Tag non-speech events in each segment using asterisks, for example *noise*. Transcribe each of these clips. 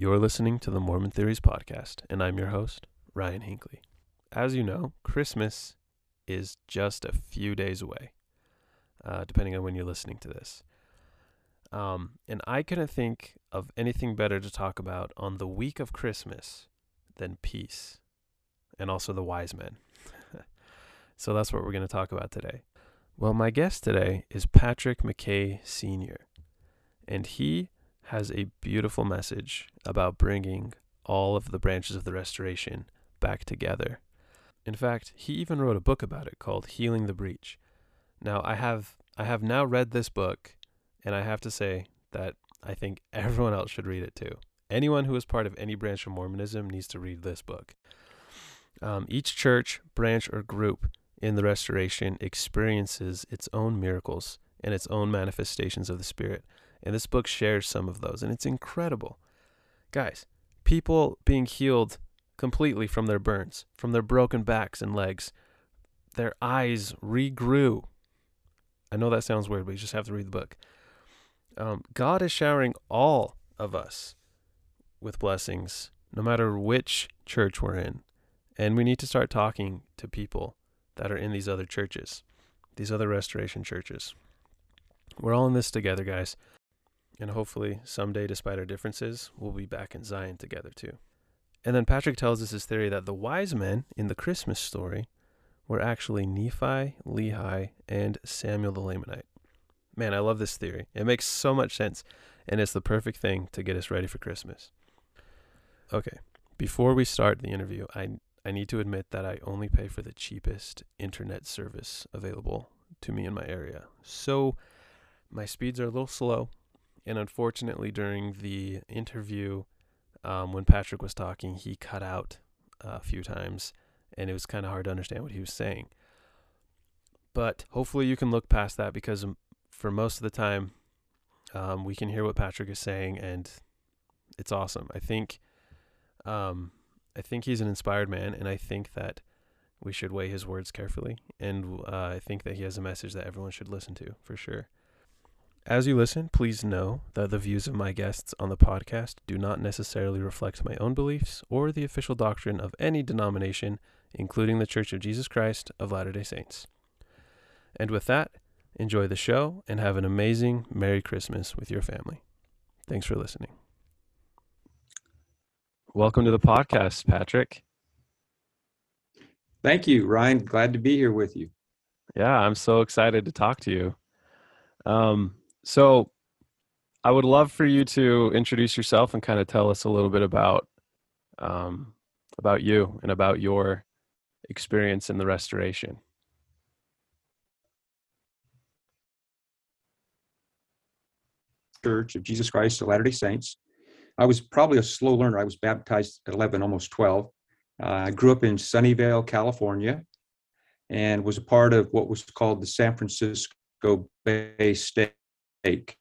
You're listening to the Mormon Theories Podcast, and I'm your host, Ryan Hinckley. As you know, Christmas is just a few days away, uh, depending on when you're listening to this. Um, and I couldn't think of anything better to talk about on the week of Christmas than peace and also the wise men. *laughs* so that's what we're going to talk about today. Well, my guest today is Patrick McKay Sr., and he has a beautiful message about bringing all of the branches of the restoration back together. In fact, he even wrote a book about it called Healing the Breach. Now, I have I have now read this book and I have to say that I think *laughs* everyone else should read it too. Anyone who is part of any branch of Mormonism needs to read this book. Um, each church, branch, or group in the restoration experiences its own miracles and its own manifestations of the Spirit. And this book shares some of those, and it's incredible. Guys, people being healed completely from their burns, from their broken backs and legs, their eyes regrew. I know that sounds weird, but you just have to read the book. Um, God is showering all of us with blessings, no matter which church we're in. And we need to start talking to people that are in these other churches, these other restoration churches. We're all in this together, guys. And hopefully, someday, despite our differences, we'll be back in Zion together too. And then Patrick tells us his theory that the wise men in the Christmas story were actually Nephi, Lehi, and Samuel the Lamanite. Man, I love this theory. It makes so much sense, and it's the perfect thing to get us ready for Christmas. Okay, before we start the interview, I, I need to admit that I only pay for the cheapest internet service available to me in my area. So my speeds are a little slow, and unfortunately, during the interview, um, when Patrick was talking, he cut out a few times, and it was kind of hard to understand what he was saying. But hopefully, you can look past that because for most of the time, um, we can hear what Patrick is saying, and it's awesome. I think, um, I think he's an inspired man, and I think that we should weigh his words carefully, and uh, I think that he has a message that everyone should listen to for sure. As you listen, please know that the views of my guests on the podcast do not necessarily reflect my own beliefs or the official doctrine of any denomination, including the Church of Jesus Christ of Latter day Saints. And with that, enjoy the show and have an amazing Merry Christmas with your family. Thanks for listening. Welcome to the podcast, Patrick. Thank you, Ryan. Glad to be here with you. Yeah, I'm so excited to talk to you. Um, so I would love for you to introduce yourself and kind of tell us a little bit about um, about you and about your experience in the restoration. Church of Jesus Christ of Latter-day Saints. I was probably a slow learner. I was baptized at 11, almost 12. Uh, I grew up in Sunnyvale, California, and was a part of what was called the San Francisco Bay State take.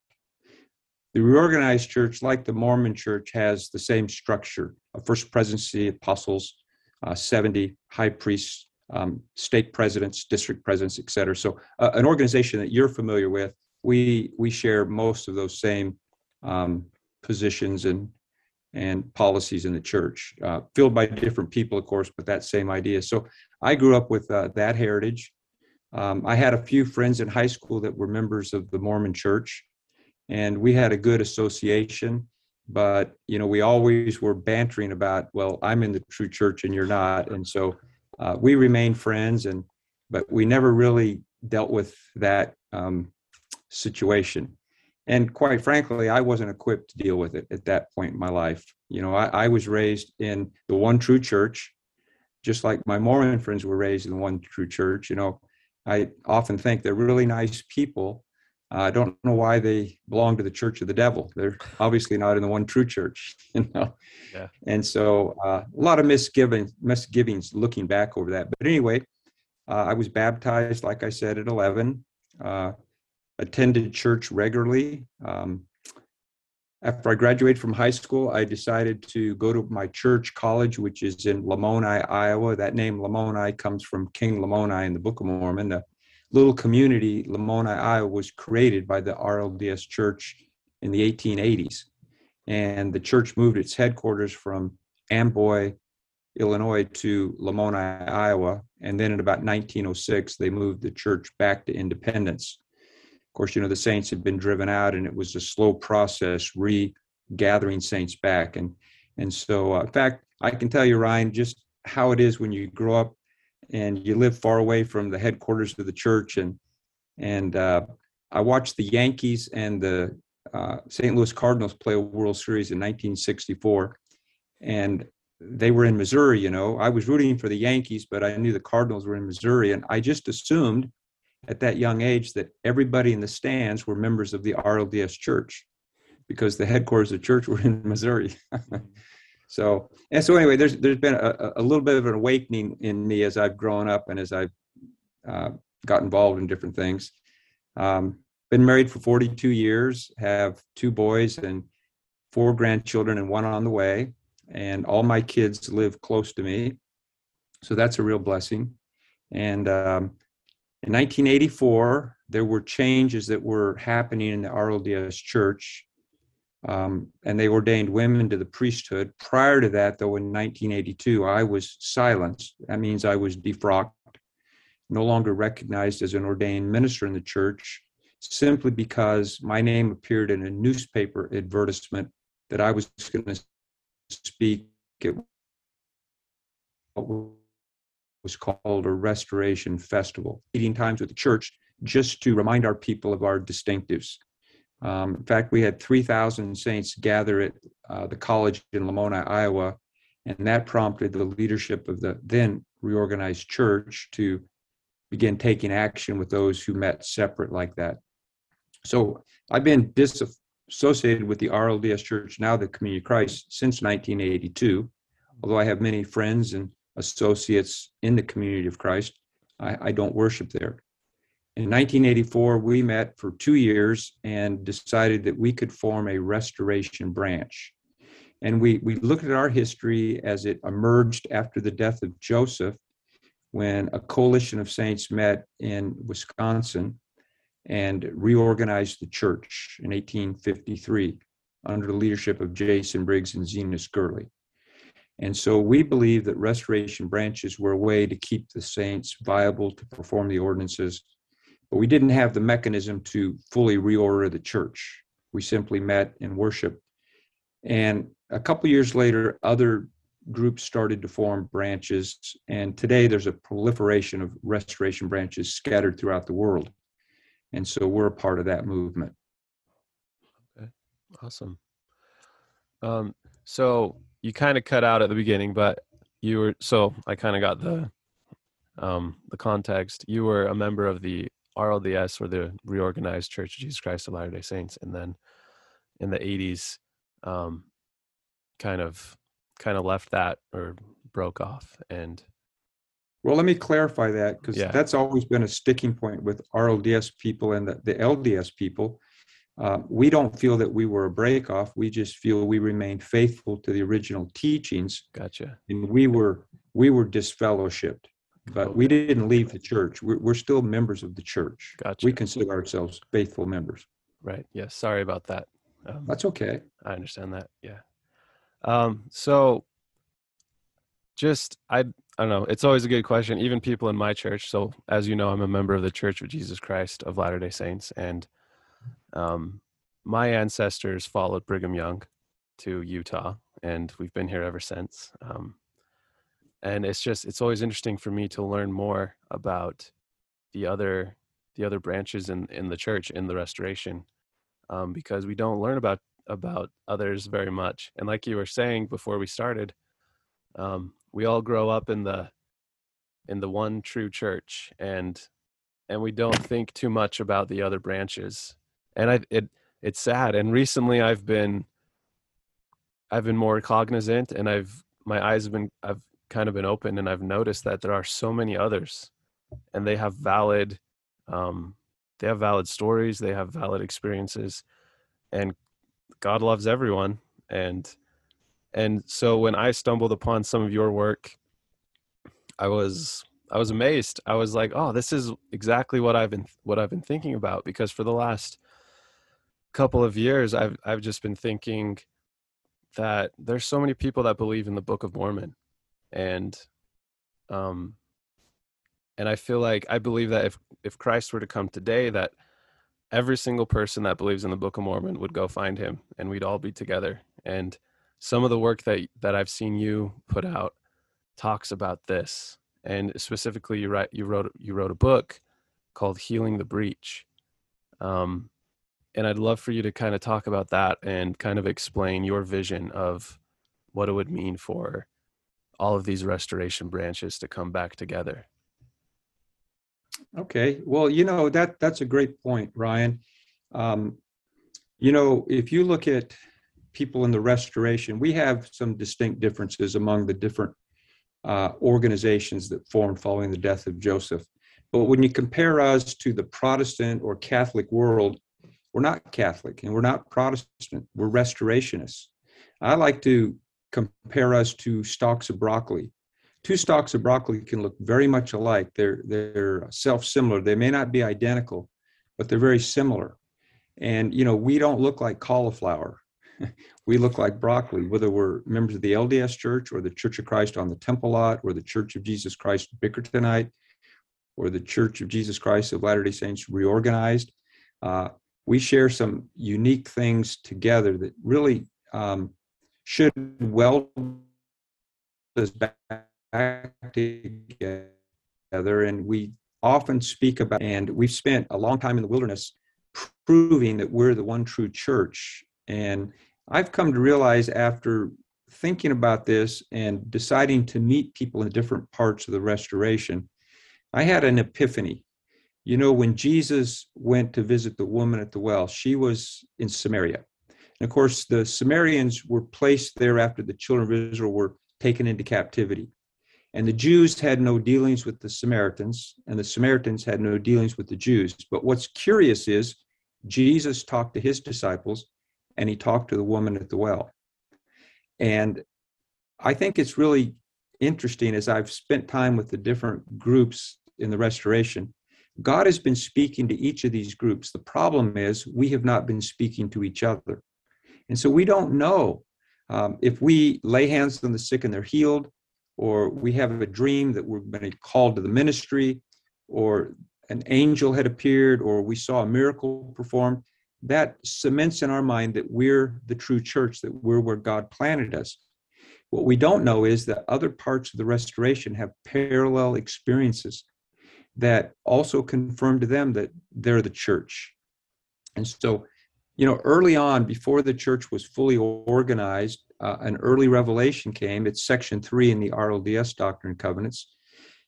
The reorganized church, like the Mormon church, has the same structure a first presidency, apostles, uh, 70 high priests, um, stake presidents, district presidents, et cetera. So, uh, an organization that you're familiar with, we, we share most of those same um, positions and, and policies in the church, uh, filled by different people, of course, but that same idea. So, I grew up with uh, that heritage. Um, I had a few friends in high school that were members of the Mormon Church, and we had a good association. But you know, we always were bantering about, well, I'm in the true church and you're not, and so uh, we remained friends. And but we never really dealt with that um, situation. And quite frankly, I wasn't equipped to deal with it at that point in my life. You know, I, I was raised in the one true church, just like my Mormon friends were raised in the one true church. You know, I often think they're really nice people. Uh, I don't know why they belong to the church of the devil. They're *laughs* obviously not in the one true church, *laughs* you know. Yeah. And so uh, a lot of misgivings, misgivings looking back over that. But anyway, uh, I was baptized, like I said, at 11. Uh, attended church regularly. Um, after I graduated from high school, I decided to go to my church college, which is in Lamoni, Iowa. That name Lamoni comes from King Lamoni in the Book of Mormon. The little community, Lamoni, Iowa, was created by the RLDS Church in the 1880s. and the church moved its headquarters from Amboy, Illinois to Lamoni, Iowa. And then in about 1906, they moved the church back to Independence. Course, you know, the saints had been driven out and it was a slow process regathering saints back. And, and so, uh, in fact, I can tell you, Ryan, just how it is when you grow up and you live far away from the headquarters of the church. And, and uh, I watched the Yankees and the uh, St. Louis Cardinals play a World Series in 1964. And they were in Missouri, you know. I was rooting for the Yankees, but I knew the Cardinals were in Missouri. And I just assumed at that young age that everybody in the stands were members of the RLDS church because the headquarters of the church were in *laughs* Missouri. *laughs* so, and so anyway, there's there's been a, a little bit of an awakening in me as I've grown up and as I've uh, got involved in different things. Um, been married for 42 years, have two boys and four grandchildren and one on the way and all my kids live close to me. So that's a real blessing. And um, in 1984, there were changes that were happening in the RLDS church, um, and they ordained women to the priesthood. Prior to that, though, in 1982, I was silenced. That means I was defrocked, no longer recognized as an ordained minister in the church, simply because my name appeared in a newspaper advertisement that I was going to speak at was called a restoration festival, meeting times with the church just to remind our people of our distinctives. Um, in fact, we had 3,000 saints gather at uh, the college in Lamoni, Iowa, and that prompted the leadership of the then reorganized church to begin taking action with those who met separate like that. So I've been disassociated with the RLDS Church, now the Community of Christ, since 1982. Although I have many friends and associates in the Community of Christ, I, I don't worship there. In 1984, we met for two years and decided that we could form a restoration branch. And we, we looked at our history as it emerged after the death of Joseph, when a coalition of saints met in Wisconsin and reorganized the church in 1853 under the leadership of Jason Briggs and Zenas Gurley. And so we believe that restoration branches were a way to keep the saints viable to perform the ordinances, but we didn't have the mechanism to fully reorder the church. We simply met and worshiped. And a couple years later, other groups started to form branches, and today there's a proliferation of restoration branches scattered throughout the world. And so we're a part of that movement. Okay awesome. Um so you kind of cut out at the beginning but you were so i kind of got the um the context you were a member of the rlds or the reorganized church of jesus christ of latter day saints and then in the 80s um kind of kind of left that or broke off and well, let me clarify that because yeah. that's always been a sticking point with RLDS people and the, the LDS people. Uh, we don't feel that we were a break off. We just feel we remained faithful to the original teachings. Gotcha. And we were we were disfellowshipped, but okay. we didn't leave the church. We're, we're still members of the church. Gotcha. We consider ourselves faithful members. Right. Yes. Yeah, sorry about that. Um, that's okay. I understand that. Yeah. Um, so just I I don't know. It's always a good question. Even people in my church. So as you know, I'm a member of the Church of Jesus Christ of Latter Day Saints, and um, my ancestors followed Brigham Young to Utah, and we've been here ever since. Um, and it's just it's always interesting for me to learn more about the other the other branches in in the church in the restoration um, because we don't learn about about others very much and like you were saying before we started um, we all grow up in the in the one true church and and we don't think too much about the other branches and i it it's sad and recently i've been i've been more cognizant and i've my eyes have been i've kind of been open and i've noticed that there are so many others and they have valid um they have valid stories they have valid experiences and god loves everyone and and so when i stumbled upon some of your work i was i was amazed. I was like oh this is exactly what i've been what i've been thinking about because for the last couple of years i've i've just been thinking that there's so many people that believe in the Book of Mormon, and um, and I feel like I believe that if if Christ were to come today, that every single person that believes in the Book of Mormon would go find him, and we'd all be together. And some of the work that that I've seen you put out talks about this, and specifically, you write you wrote you wrote a book called "Healing the Breach." Um, and I'd love for you to kind of talk about that and kind of explain your vision of what it would mean for all of these restoration branches to come back together. Okay, well, you know that that's a great point, Ryan. Um, you know, if you look at people in the restoration, we have some distinct differences among the different uh, organizations that formed following the death of Joseph. But when you compare us to the Protestant or Catholic world, we're not Catholic and we're not Protestant. We're restorationists. I like to compare us to stalks of broccoli. Two stalks of broccoli can look very much alike. They're they're self-similar. They may not be identical, but they're very similar. And you know, we don't look like cauliflower. *laughs* we look like broccoli, whether we're members of the LDS Church or the Church of Christ on the Temple Lot or the Church of Jesus Christ Bickertonite or the Church of Jesus Christ of Latter-day Saints reorganized. Uh, we share some unique things together that really um, should weld us back together. And we often speak about, and we've spent a long time in the wilderness proving that we're the one true church. And I've come to realize after thinking about this and deciding to meet people in different parts of the restoration, I had an epiphany. You know, when Jesus went to visit the woman at the well, she was in Samaria. And of course, the Samaritans were placed there after the children of Israel were taken into captivity. And the Jews had no dealings with the Samaritans, and the Samaritans had no dealings with the Jews. But what's curious is Jesus talked to his disciples and he talked to the woman at the well. And I think it's really interesting as I've spent time with the different groups in the restoration God has been speaking to each of these groups. The problem is we have not been speaking to each other. And so we don't know um, if we lay hands on the sick and they're healed, or we have a dream that we're being called to the ministry, or an angel had appeared, or we saw a miracle performed. That cements in our mind that we're the true church, that we're where God planted us. What we don't know is that other parts of the restoration have parallel experiences that also confirmed to them that they're the church. And so, you know, early on, before the church was fully organized, uh, an early revelation came. It's section three in the RLDS Doctrine and Covenants.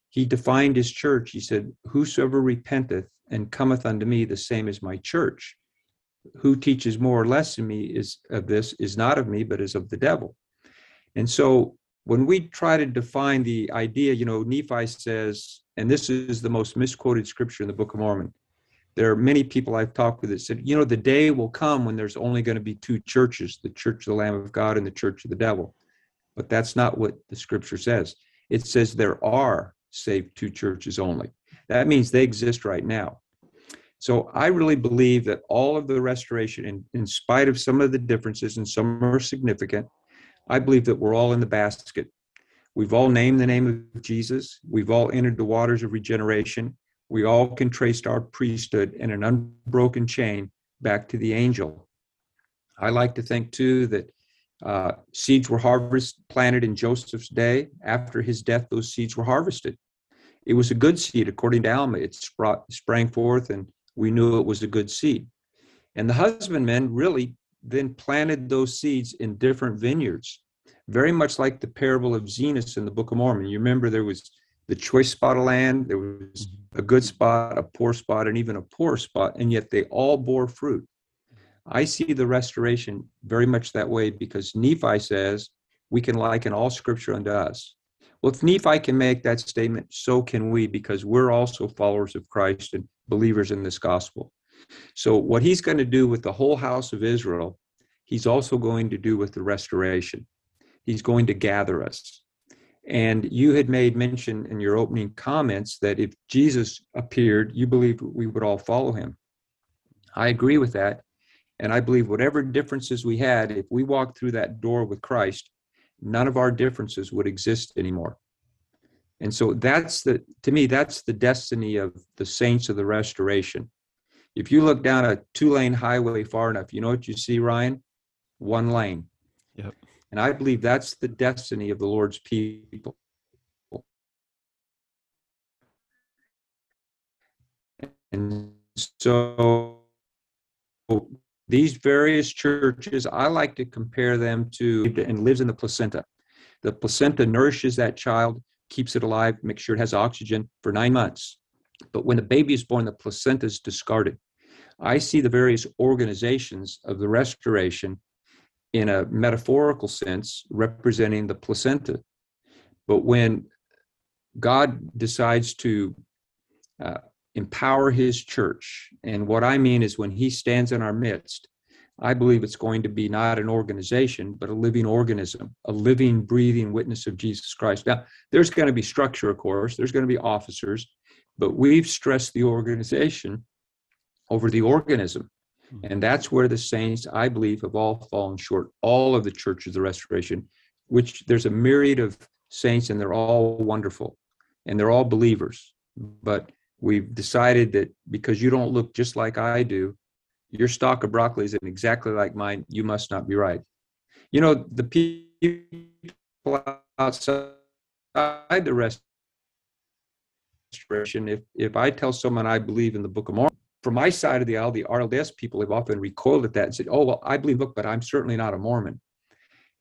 He defined his church. He said, Whosoever repenteth and cometh unto me, the same is my church. Who teaches more or less in me is of this is not of me, but is of the devil. And so when we try to define the idea, you know, Nephi says, and this is the most misquoted scripture in the Book of Mormon. There are many people I've talked with that said, you know, the day will come when there's only going to be two churches the church of the Lamb of God and the church of the devil. But that's not what the scripture says. It says there are saved two churches only. That means they exist right now. So I really believe that all of the restoration, in, in spite of some of the differences, and some are significant, I believe that we're all in the basket We've all named the name of Jesus. We've all entered the waters of regeneration. We all can trace our priesthood in an unbroken chain back to the angel. I like to think too that uh, seeds were harvested, planted in Joseph's day. After his death, those seeds were harvested. It was a good seed, according to Alma. It sprang forth, and we knew it was a good seed. And the husbandmen really then planted those seeds in different vineyards very much like the parable of Zenos in the Book of Mormon. You remember there was the choice spot of land, there was a good spot, a poor spot, and even a poor spot, and yet they all bore fruit. I see the restoration very much that way because Nephi says we can liken all scripture unto us. Well, if Nephi can make that statement, so can we because we're also followers of Christ and believers in this gospel. So, what he's going to do with the whole house of Israel, he's also going to do with the restoration. He's going to gather us. And you had made mention in your opening comments that if Jesus appeared, you believed we would all follow him. I agree with that. And I believe whatever differences we had, if we walked through that door with Christ, none of our differences would exist anymore. And so that's the, to me, that's the destiny of the saints of the restoration. If you look down a two lane highway far enough, you know what you see, Ryan? One lane. And I believe that's the destiny of the Lord's people. And so these various churches, I like to compare them to and lives in the placenta. The placenta nourishes that child, keeps it alive, makes sure it has oxygen for nine months. But when the baby is born, the placenta is discarded. I see the various organizations of the restoration in a metaphorical sense representing the placenta. But when God decides to uh, empower his church, and what I mean is when he stands in our midst, I believe it's going to be not an organization, but a living organism, a living, breathing witness of Jesus Christ. Now, there's going to be structure, of course, there's going to be officers, but we've stressed the organization over the organism. Hmm. And that's where the saints, I believe, have all fallen short. All of the churches of the restoration, which there's a myriad of saints and they're all wonderful and they're all believers. But we've decided that because you don't look just like I do, your stalk of broccoli isn't exactly like mine, you must not be right. You know, the people outside the restoration, if, if I tell someone I believe in the Book of Mormon, from my side of the aisle, the RLDS people have often recoiled at that and said, oh, well, I believe book, but I'm certainly not a Mormon.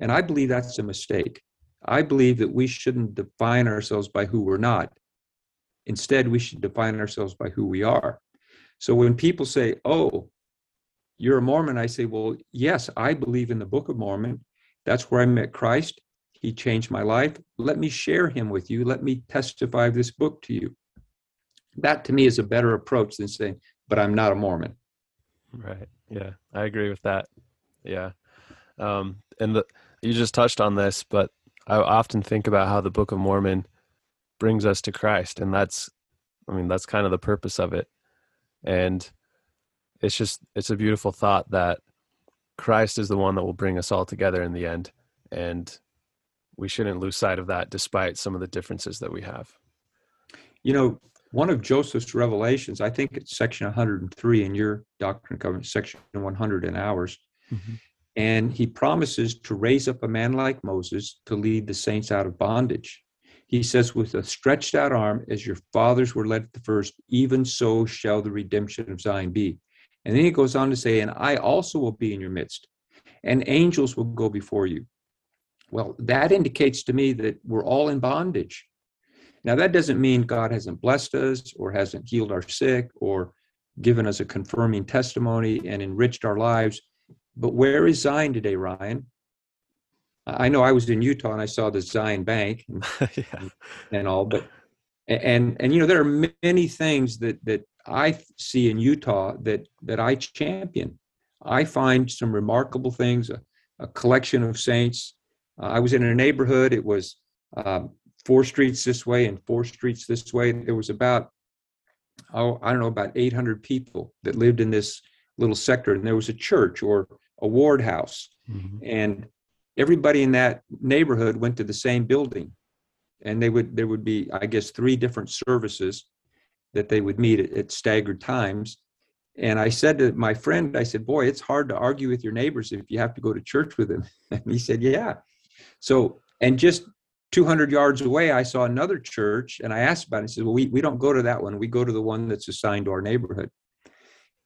And I believe that's a mistake. I believe that we shouldn't define ourselves by who we're not. Instead, we should define ourselves by who we are. So when people say, oh, you're a Mormon, I say, well, yes, I believe in the Book of Mormon. That's where I met Christ. He changed my life. Let me share him with you. Let me testify this book to you. That to me is a better approach than saying, but I'm not a Mormon. Right. Yeah, I agree with that. Yeah. Um, and the, you just touched on this, but I often think about how the Book of Mormon brings us to Christ, and that's, I mean, that's kind of the purpose of it. And it's just, it's a beautiful thought that Christ is the one that will bring us all together in the end, and we shouldn't lose sight of that, despite some of the differences that we have. You know, one of Joseph's revelations, I think it's section 103 in your Doctrine and Covenants, section 100 in ours. Mm-hmm. And he promises to raise up a man like Moses to lead the saints out of bondage. He says, with a stretched out arm, as your fathers were led at the first, even so shall the redemption of Zion be. And then he goes on to say, and I also will be in your midst, and angels will go before you. Well, that indicates to me that we're all in bondage. Now, that doesn't mean God hasn't blessed us or hasn't healed our sick or given us a confirming testimony and enriched our lives. But where is Zion today, Ryan? I know I was in Utah and I saw the Zion Bank and, *laughs* yeah. and all, but and and you know there are many things that that I see in Utah that that I champion. I find some remarkable things, a, a collection of saints. Uh, I was in a neighborhood. It was um, four streets this way and four streets this way. There was about, oh, I don't know, about 800 people that lived in this little sector. And there was a church or a ward house. Mm-hmm. And everybody in that neighborhood went to the same building. And they would, there would be, I guess, three different services that they would meet at, at staggered times. And I said to my friend, I said, boy, it's hard to argue with your neighbors if you have to go to church with them. *laughs* And he said, yeah. So, and just 200 yards away, I saw another church and I asked about it. He said, Well, we, we don't go to that one. We go to the one that's assigned to our neighborhood.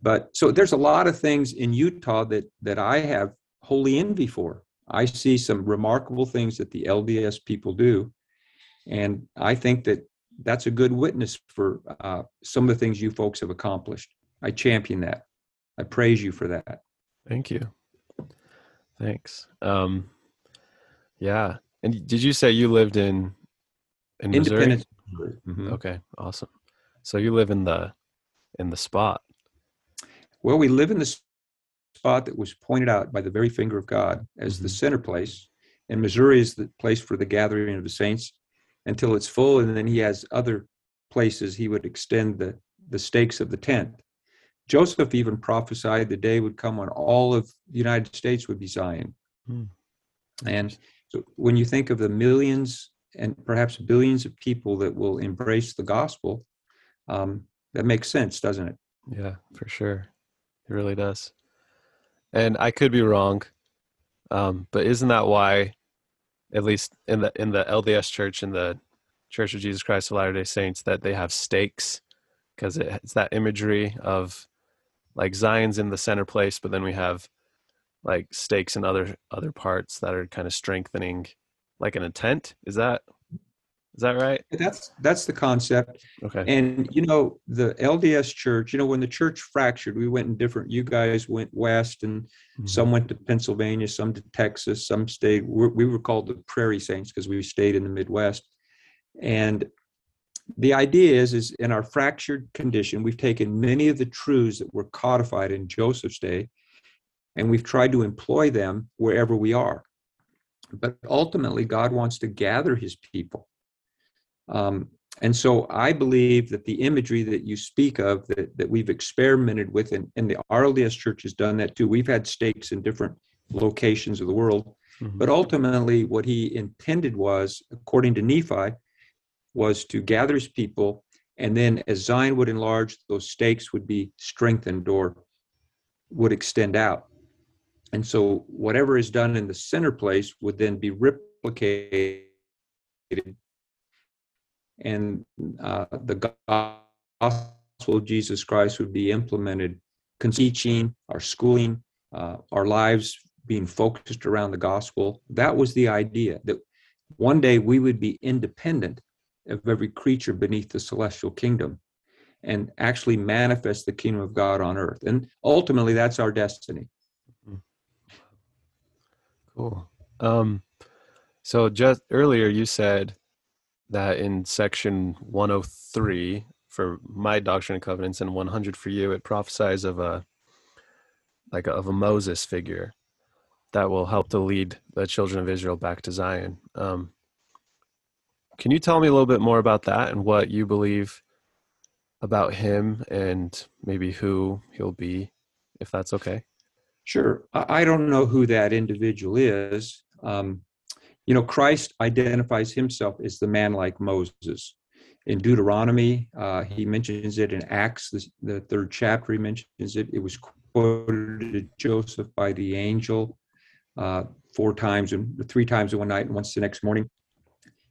But so there's a lot of things in Utah that, that I have holy envy for. I see some remarkable things that the LDS people do. And I think that that's a good witness for uh, some of the things you folks have accomplished. I champion that. I praise you for that. Thank you. Thanks. Um, yeah, and did you say you lived in in Missouri? Mm-hmm. Okay, awesome. So you live in the in the spot. Well, we live in the spot that was pointed out by the very finger of God as mm-hmm. the center place, and Missouri is the place for the gathering of the saints until it's full, and then he has other places he would extend the the stakes of the tent. Joseph even prophesied the day would come when all of the United States would be Zion. Hmm. And so when you think of the millions and perhaps billions of people that will embrace the gospel, um, that makes sense, doesn't it? Yeah, for sure. It really does. And I could be wrong, um, but isn't that why, at least in the in the LDS Church in the Church of Jesus Christ of Latter Day Saints, that they have stakes because it, it's that imagery of like Zion's in the center place, but then we have like stakes and other other parts that are kind of strengthening like an intent. Is that is that right? That's that's the concept. Okay. And you know, the LDS church, you know, when the church fractured, we went in different you guys went west and Mhm. some went to Pennsylvania, some to Texas, some stayed we we were called the Prairie Saints because we stayed in the Midwest. And the idea is is in our fractured condition, we've taken many of the truths that were codified in Joseph's day and we've tried to employ them wherever we are. But ultimately, God wants to gather his people. Um, and so I believe that the imagery that you speak of that, that we've experimented with, and, and the RLDS church has done that too. We've had stakes in different locations of the world. Mhm. But ultimately, what he intended was, according to Nephi, was to gather his people. And then as Zion would enlarge, those stakes would be strengthened or would extend out. And so whatever is done in the center place would then be replicated. And uh, the gospel of Jesus Christ would be implemented, teaching, our schooling, uh, our lives being focused around the gospel. That was the idea that one day we would be independent of every creature beneath the celestial kingdom and actually manifest the kingdom of God on earth. And ultimately, that's our destiny. Cool. Um, so just earlier you said that in section 103 for my doctrine and covenants and 100 for you, it prophesies of a like a, of a Moses figure that will help to lead the children of Israel back to Zion. Um, can you tell me a little bit more about that and what you believe about him and maybe who he'll be, if that's okay? Sure. I don't know who that individual is. Um, you know, Christ identifies himself as the man like Moses. In Deuteronomy, uh, he mentions it. In Acts, the, the third chapter, he mentions it. It was quoted to Joseph by the angel uh, four times and three times in one night and once the next morning.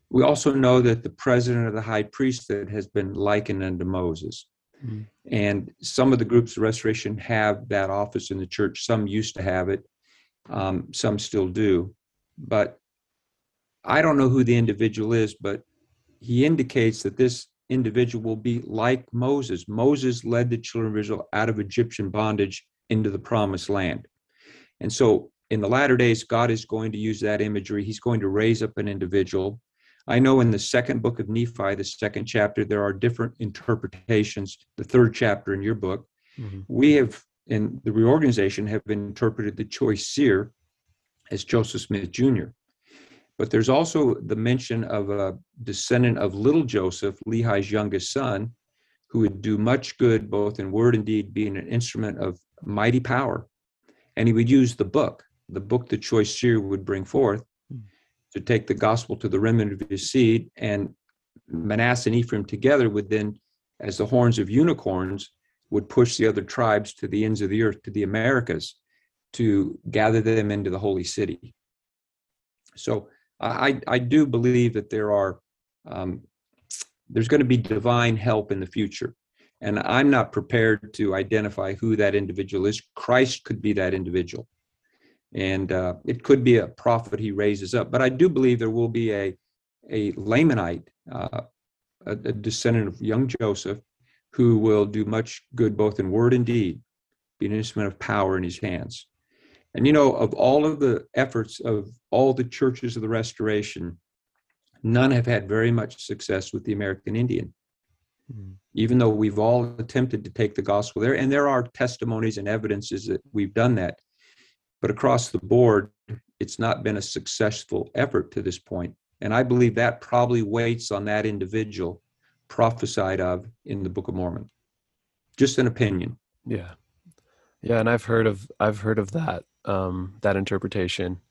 We also know that the president of the high priesthood has been likened unto Moses. Mhm. And some of the groups of restoration have that office in the church. Some used to have it, um, some still do. But I don't know who the individual is, but he indicates that this individual will be like Moses. Moses led the children of Israel out of Egyptian bondage into the promised land. And so in the latter days, God is going to use that imagery. He's going to raise up an individual. I know in the second book of Nephi, the second chapter, there are different interpretations. The third chapter in your book, Mhm. we have in the reorganization have interpreted the choice seer as Joseph Smith Jr. But there's also the mention of a descendant of little Joseph, Lehi's youngest son, who would do much good both in word and deed, being an instrument of mighty power. And he would use the book, the book the choice seer would bring forth. To take the gospel to the remnant of his seed. And Manasseh and Ephraim together would then, as the horns of unicorns, would push the other tribes to the ends of the earth, to the Americas, to gather them into the holy city. So I, I do believe that there are um, there's going to be divine help in the future, and I'm not prepared to identify who that individual is. Christ could be that individual, and uh, it could be a prophet he raises up. But I do believe there will be a a Lamanite, uh, a, a descendant of young Joseph, who will do much good both in word and deed, be an instrument of power in his hands. And you know, of all of the efforts of all the churches of the Restoration, none have had very much success with the American Indian, Mhm. even though we've all attempted to take the gospel there. And there are testimonies and evidences that we've done that. But across the board, it's not been a successful effort to this point. And I believe that probably waits on that individual prophesied of in the Book of Mormon. Just an opinion. Yeah. Yeah, and I've heard of I've heard of that um that interpretation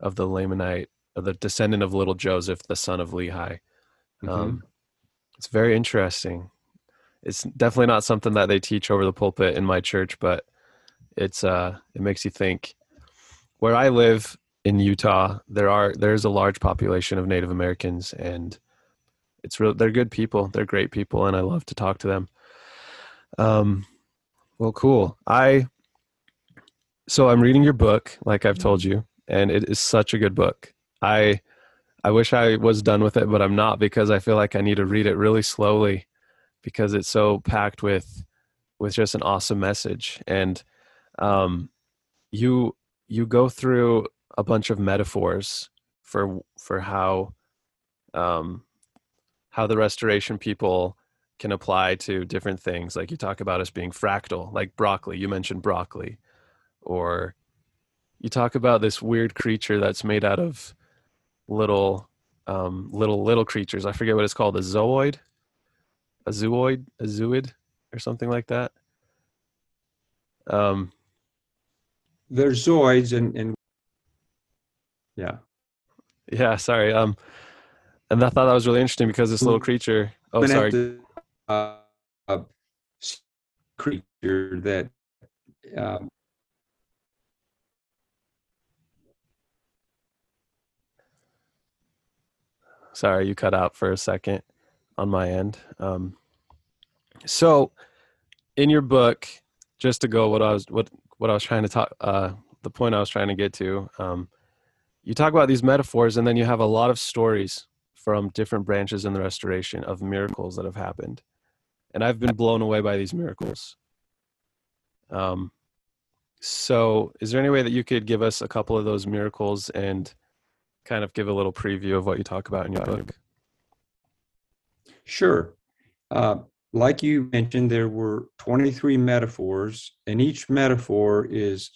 of the Lamanite, of the descendant of little Joseph, the son of Lehi. Mhm. Um it's very interesting. It's definitely not something that they teach over the pulpit in my church, but it's uh it makes you think. Where I live in Utah, there are there's a large population of Native Americans and it's real they're good people. They're great people and I love to talk to them. Um well cool. I so I'm reading your book like I've told you and it is such a good book. I I wish I was done with it but I'm not because I feel like I need to read it really slowly because it's so packed with with just an awesome message and um you you go through a bunch of metaphors for for how um how the restoration people can apply to different things like you talk about us being fractal like broccoli you mentioned broccoli or you talk about this weird creature that's made out of little um little little creatures i forget what it's called a zooid? A zooid? A zooid? Or something like that? Um There's zoids and, and yeah. Yeah, sorry. Um, and I thought that was really interesting because this little creature. Oh, sorry. after, uh, creature that um, Sorry, you cut out for a second on my end. Um, so, in your book, just to go what I was what what I was trying to talk, uh, the point I was trying to get to, um, you talk about these metaphors, and then you have a lot of stories from different branches in the restoration of miracles that have happened, and I've been blown away by these miracles. Um, so, is there any way that you could give us a couple of those miracles and kind of give a little preview of what you talk about in your book? Sure. Uh, like you mentioned, there were 23 metaphors, and each metaphor is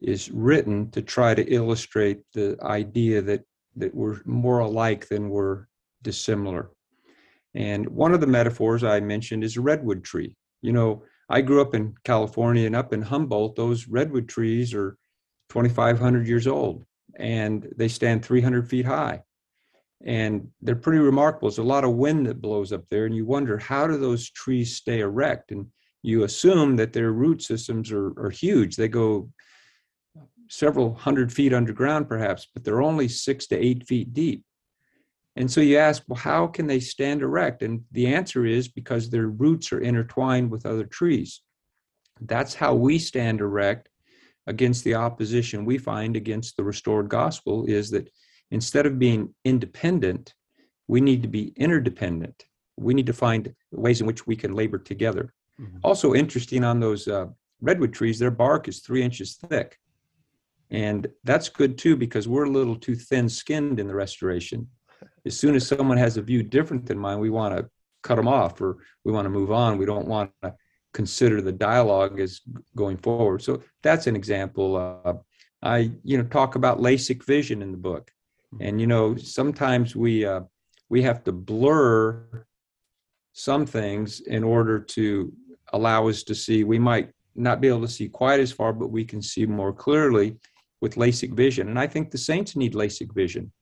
is written to try to illustrate the idea that that we're more alike than we're dissimilar. And one of the metaphors I mentioned is a redwood tree. You know, I grew up in California and up in Humboldt, those redwood trees are 2,500 years old and they stand 300 feet high and they're pretty remarkable. There's a lot of wind that blows up there, and you wonder how do those trees stay erect? And you assume that their root systems are, are huge. They go several hundred feet underground, perhaps, but they're only six to eight feet deep. And so you ask, well, how can they stand erect? And the answer is because their roots are intertwined with other trees. That's how we stand erect against the opposition we find against the restored gospel is that instead of being independent, we need to be interdependent. We need to find ways in which we can labor together. Mhm. Also, interesting on those uh, redwood trees, their bark is three inches thick. And that's good too because we're a little too thin skinned in the restoration. As soon as someone has a view different than mine, we want to cut them off or we want to move on. We don't want to consider the dialogue as going forward. So that's an example. Uh, I, you know, talk about LASIK vision in the book, and you know, sometimes we uh, we have to blur some things in order to allow us to see. We might not be able to see quite as far, but we can see more clearly with LASIK vision. And I think the saints need LASIK vision.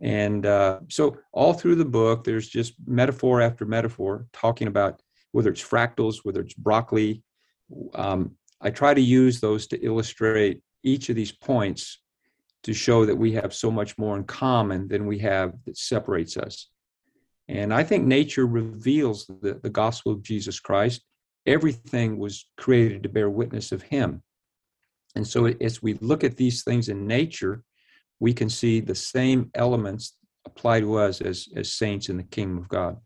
And uh, so, all through the book, there's just metaphor after metaphor talking about whether it's fractals, whether it's broccoli. Um, I try to use those to illustrate each of these points to show that we have so much more in common than we have that separates us. And I think nature reveals the, the gospel of Jesus Christ. Everything was created to bear witness of him. And so, as we look at these things in nature, we can see the same elements apply to us as, as saints in the kingdom of God.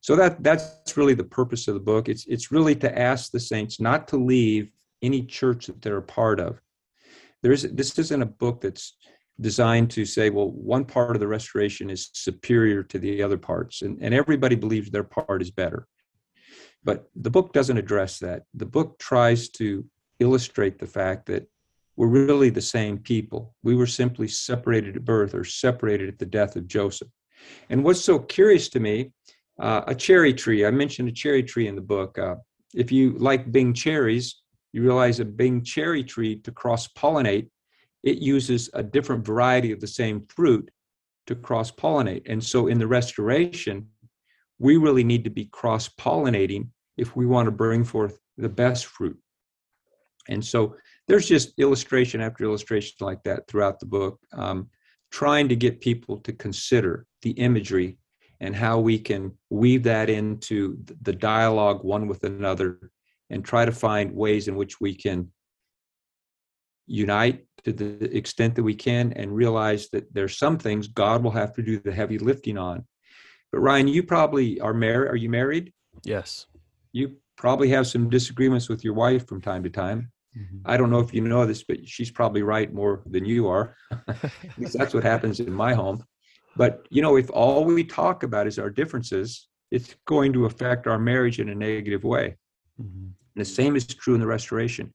So that that's really the purpose of the book. It's it's really to ask the saints not to leave any church that they're a part of. There is this isn't a book that's designed to say, well, one part of the restoration is superior to the other parts, and, and everybody believes their part is better. But the book doesn't address that. The book tries to illustrate the fact that we're really the same people. We were simply separated at birth or separated at the death of Joseph. And what's so curious to me, uh, a cherry tree, I mentioned a cherry tree in the book. Uh, if you like Bing cherries, you realize a Bing cherry tree to cross pollinate, it uses a different variety of the same fruit to cross pollinate. And so in the restoration, we really need to be cross pollinating if we want to bring forth the best fruit. And so there's just illustration after illustration like that throughout the book, um, trying to get people to consider the imagery and how we can weave that into the dialogue one with another and try to find ways in which we can unite to the extent that we can and realize that there's some things God will have to do the heavy lifting on. But Ryan, you probably are married. Are you married? Yes. You probably have some disagreements with your wife from time to time. Mm-hmm. I don't know if you know this, but she's probably right more than you are. *laughs* At least that's what happens in my home. But you know, if all we talk about is our differences, it's going to affect our marriage in a negative way. Mm-hmm. And the same is true in the restoration.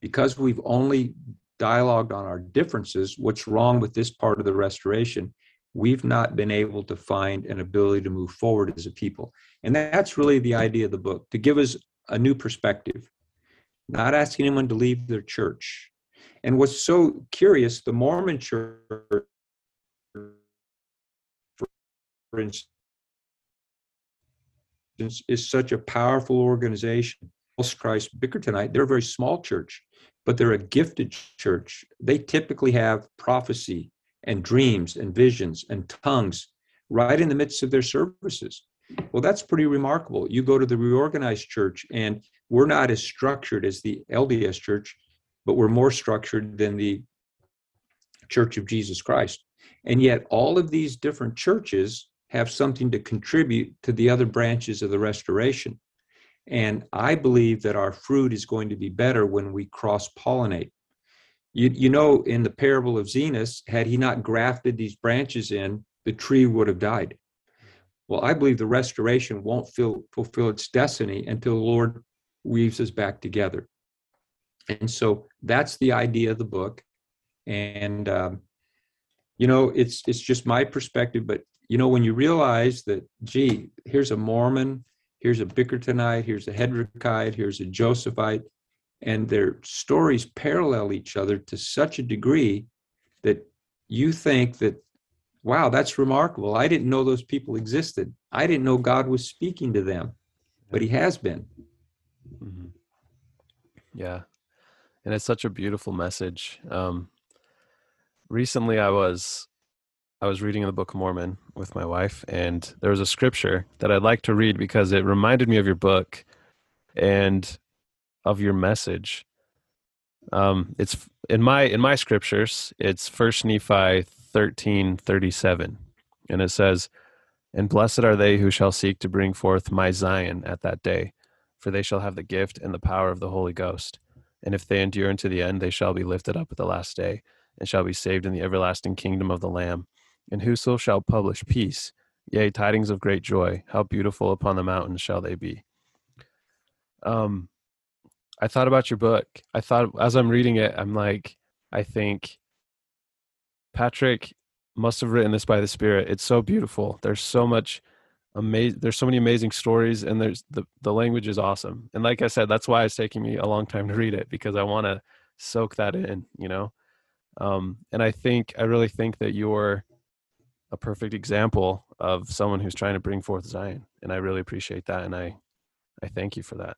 Because we've only dialogued on our differences, what's wrong with this part of the restoration, we've not been able to find an ability to move forward as a people. And that's really the idea of the book to give us a new perspective, not asking anyone to leave their church. And what's so curious, the Mormon church, for instance, is such a powerful organization. Christ Bickertonite, they're a very small church, but they're a gifted church. They typically have prophecy and dreams and visions and tongues right in the midst of their services. Well, that's pretty remarkable. You go to the reorganized church, and we're not as structured as the LDS church, but we're more structured than the Church of Jesus Christ. And yet, all of these different churches have something to contribute to the other branches of the restoration. And I believe that our fruit is going to be better when we cross pollinate. You, you know, in the parable of Zenos, had he not grafted these branches in, the tree would have died. Well, I believe the restoration won't feel, fulfill its destiny until the Lord weaves us back together. And so that's the idea of the book. And, um, you know, it's, it's just my perspective, but, you know, when you realize that, gee, here's a Mormon, here's a Bickertonite, here's a Hedrickite, here's a Josephite, and their stories parallel each other to such a degree that you think that wow that's remarkable. I didn't know those people existed. I didn't know god was speaking to them but he has been. Mm-hmm. yeah. And it's such a beautiful message. Um recently i was i was reading in the book of mormon with my wife and there was a scripture that i'd like to read because it reminded me of your book and of your message. Um, it's in my in my scriptures. It's First Nephi thirteen thirty seven, and it says, "And blessed are they who shall seek to bring forth my Zion at that day, for they shall have the gift and the power of the Holy Ghost. And if they endure unto the end, they shall be lifted up at the last day, and shall be saved in the everlasting kingdom of the Lamb. And whoso shall publish peace, yea, tidings of great joy, how beautiful upon the mountains shall they be." Um, I thought about your book. I thought as I'm reading it, I'm like, I think Patrick must have written this by the Spirit. It's so beautiful. There's so much amazing. There's so many amazing stories, and there's the the language is awesome. And like I said, that's why it's taking me a long time to read it because I want to soak that in. You know, um, and I think I really think that you're a perfect example of someone who's trying to bring forth Zion, and I really appreciate that, and I I thank you for that.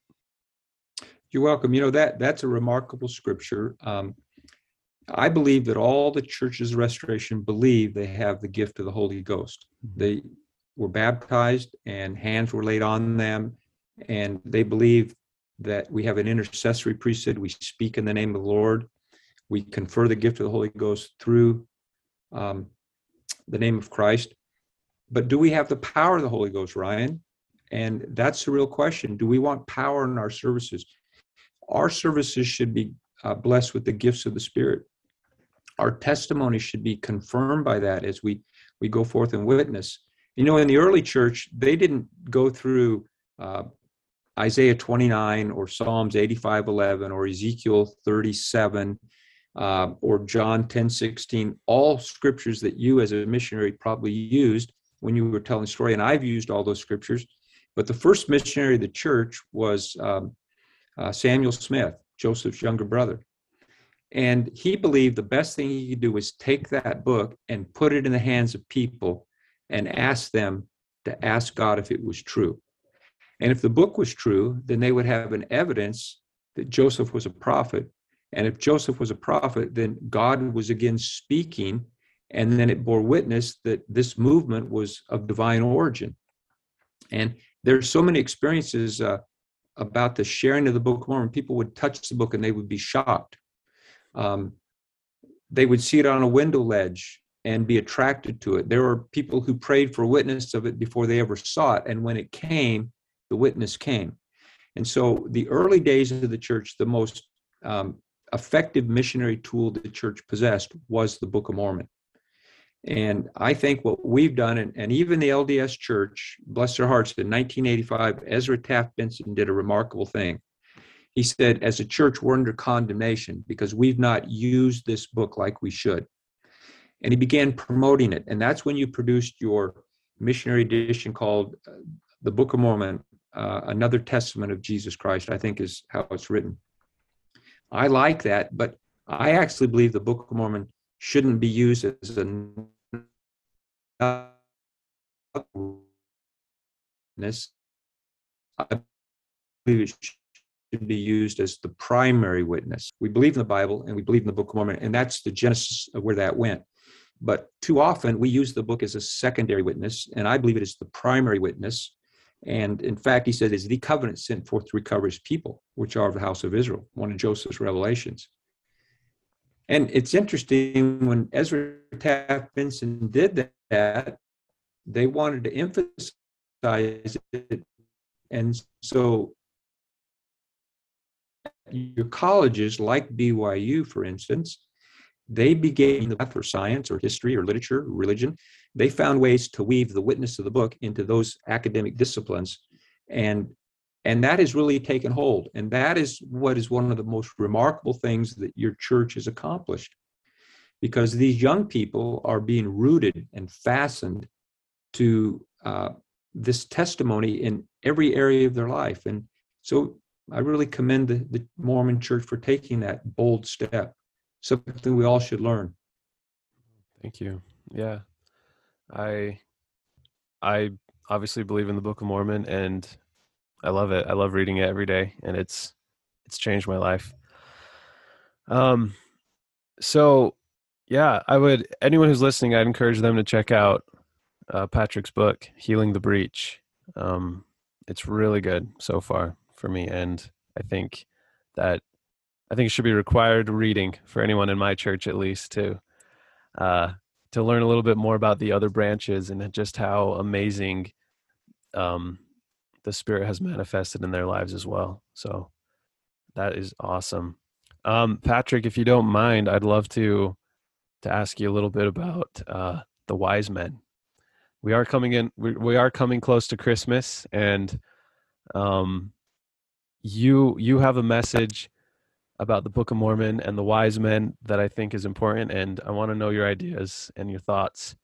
You're welcome. You know that that's a remarkable scripture. Um, I believe that all the churches of restoration believe they have the gift of the Holy Ghost. Mm-hmm. They were baptized and hands were laid on them, and they believe that we have an intercessory priesthood. We speak in the name of the Lord. We confer the gift of the Holy Ghost through um, the name of Christ. But do we have the power of the Holy Ghost, Ryan? And that's the real question. Do we want power in our services? Our services should be uh, blessed with the gifts of the Spirit. Our testimony should be confirmed by that as we, we go forth and witness. You know, in the early church, they didn't go through uh, Isaiah 29 or Psalms 85 11 or Ezekiel 37 uh, or John 10 16, all scriptures that you as a missionary probably used when you were telling the story. And I've used all those scriptures. But the first missionary of the church was um, uh, Samuel Smith, Joseph's younger brother. And he believed the best thing he could do was take that book and put it in the hands of people and ask them to ask God if it was true. And if the book was true, then they would have an evidence that Joseph was a prophet. And if Joseph was a prophet, then God was again speaking. And then it bore witness that this movement was of divine origin. And there's so many experiences uh, about the sharing of the Book of Mormon. People would touch the book and they would be shocked. Um, they would see it on a window ledge and be attracted to it. There were people who prayed for witness of it before they ever saw it. And when it came, the witness came. And so the early days of the church, the most um, effective missionary tool the church possessed was the Book of Mormon. And I think what we've done, and, and even the LDS Church, bless their hearts, in 1985, Ezra Taft Benson did a remarkable thing. He said, as a church, we're under condemnation because we've not used this book like we should. And he began promoting it. And that's when you produced your missionary edition called uh, The Book of Mormon, uh, Another Testament of Jesus Christ, I think is how it's written. I like that, but I actually believe the Book of Mormon shouldn't be used as a witness. I believe it should be used as the primary witness. We believe in the Bible and we believe in the Book of Mormon, and that's the genesis of where that went. But too often we use the book as a secondary witness, and I believe it is the primary witness. And in fact, he said, is the covenant sent forth to recover his people, which are of the house of Israel, one of Joseph's revelations. And it's interesting when Ezra Taft Benson did that, they wanted to emphasize it. And so your colleges, like BYU, for instance, they began the math or science or history or literature, religion. They found ways to weave the witness of the book into those academic disciplines. And and that has really taken hold. And that is what is one of the most remarkable things that your church has accomplished. Because these young people are being rooted and fastened to uh, this testimony in every area of their life. And so I really commend the, the Mormon church for taking that bold step, something we all should learn. Thank you. Yeah. I I obviously believe in the Book of Mormon and I love it. I love reading it every day, and it's it's changed my life. Um, so yeah, I would anyone who's listening, I'd encourage them to check out uh, Patrick's book, Healing the Breach. Um, it's really good so far for me, and I think that I think it should be required reading for anyone in my church at least to uh, to learn a little bit more about the other branches and just how amazing um, the spirit has manifested in their lives as well. So that is awesome. Um, patrick if you don't mind i'd love to to ask you a little bit about uh, the wise men. We are coming in we, we are coming close to christmas and um, you you have a message about the book of mormon and the wise men that i think is important and i want to know your ideas and your thoughts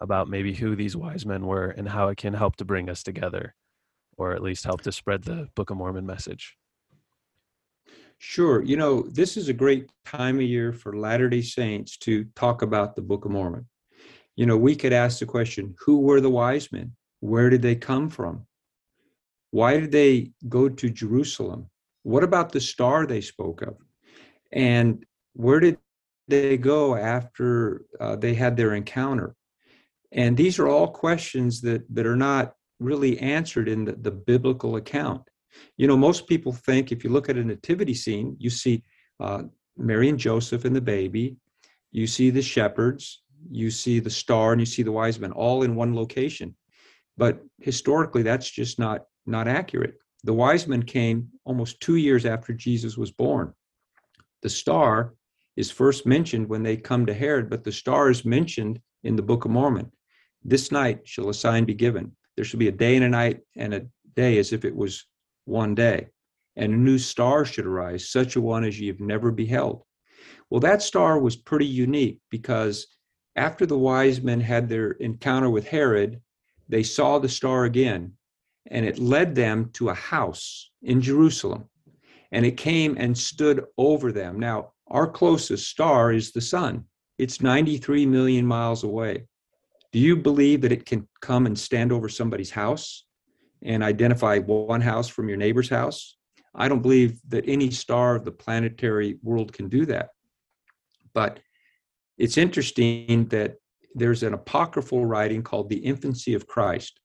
about maybe who these wise men were and how it can help to bring us together or at least help to spread the Book of Mormon message? Sure. You know, this is a great time of year for Latter day Saints to talk about the Book of Mormon. You know, we could ask the question who were the wise men? Where did they come from? Why did they go to Jerusalem? What about the star they spoke of? And where did they go after uh, they had their encounter? And these are all questions that, that are not really answered in the, the biblical account. You know, most people think if you look at a nativity scene, you see uh, Mary and Joseph and the baby, you see the shepherds, you see the star, and you see the wise men all in one location. But historically, that's just not not accurate. The wise men came almost two years after Jesus was born. The star is first mentioned when they come to Herod, but the star is mentioned in the Book of Mormon. This night shall a sign be given. There shall be a day and a night and a day as if it was one day. And a new star should arise, such a one as ye have never beheld. Well, that star was pretty unique because after the wise men had their encounter with Herod, they saw the star again. And it led them to a house in Jerusalem. And it came and stood over them. Now, our closest star is the sun, it's 93 million miles away. Do you believe that it can come and stand over somebody's house and identify one house from your neighbor's house? I don't believe that any star of the planetary world can do that. But it's interesting that there's an apocryphal writing called The Infancy of Christ.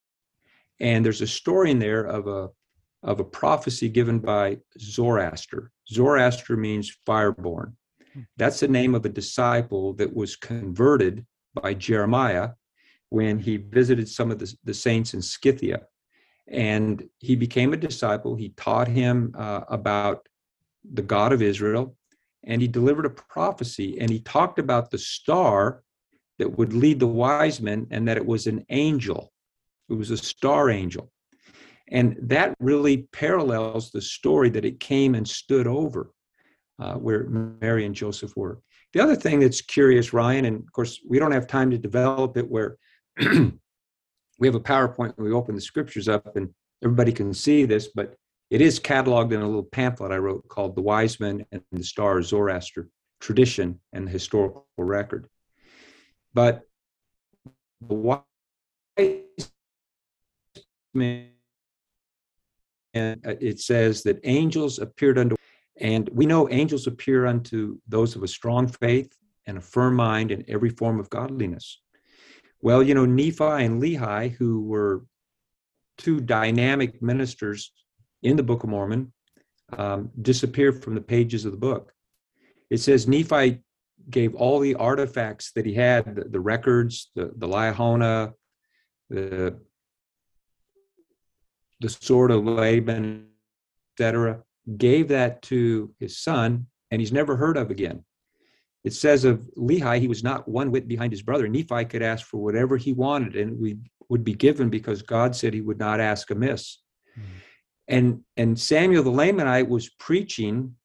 And there's a story in there of a of a prophecy given by Zoroaster. Zoroaster means fireborn. That's the name of a disciple that was converted by Jeremiah when he visited some of the, the saints in Scythia. And he became a disciple. He taught him uh, about the God of Israel, and he delivered a prophecy. And he talked about the star that would lead the wise men, and that it was an angel. It was a star angel. And that really parallels the story that it came and stood over uh, where Mary and Joseph were. The other thing that's curious, Ryan, and of course, we don't have time to develop it where *clears throat* we have a PowerPoint and we open the scriptures up and everybody can see this, but it is cataloged in a little pamphlet I wrote called The Wise Men and the Star Zoroaster Tradition and the Historical Record. But the wise and uh, it says that angels appeared unto and we know angels appear unto those of a strong faith and a firm mind in every form of godliness. Well you know nephi and lehi who were two dynamic ministers in the book of mormon um, disappeared from the pages of the book. It says nephi gave all the artifacts that he had the, the records the, the liahona the the sword of Laban, etc., gave that to his son, and he's never heard of again. It says of Lehi, he was not one whit behind his brother. Nephi could ask for whatever he wanted, and we would be given because God said he would not ask amiss. Mm-hmm. And and Samuel the Lamanite was preaching,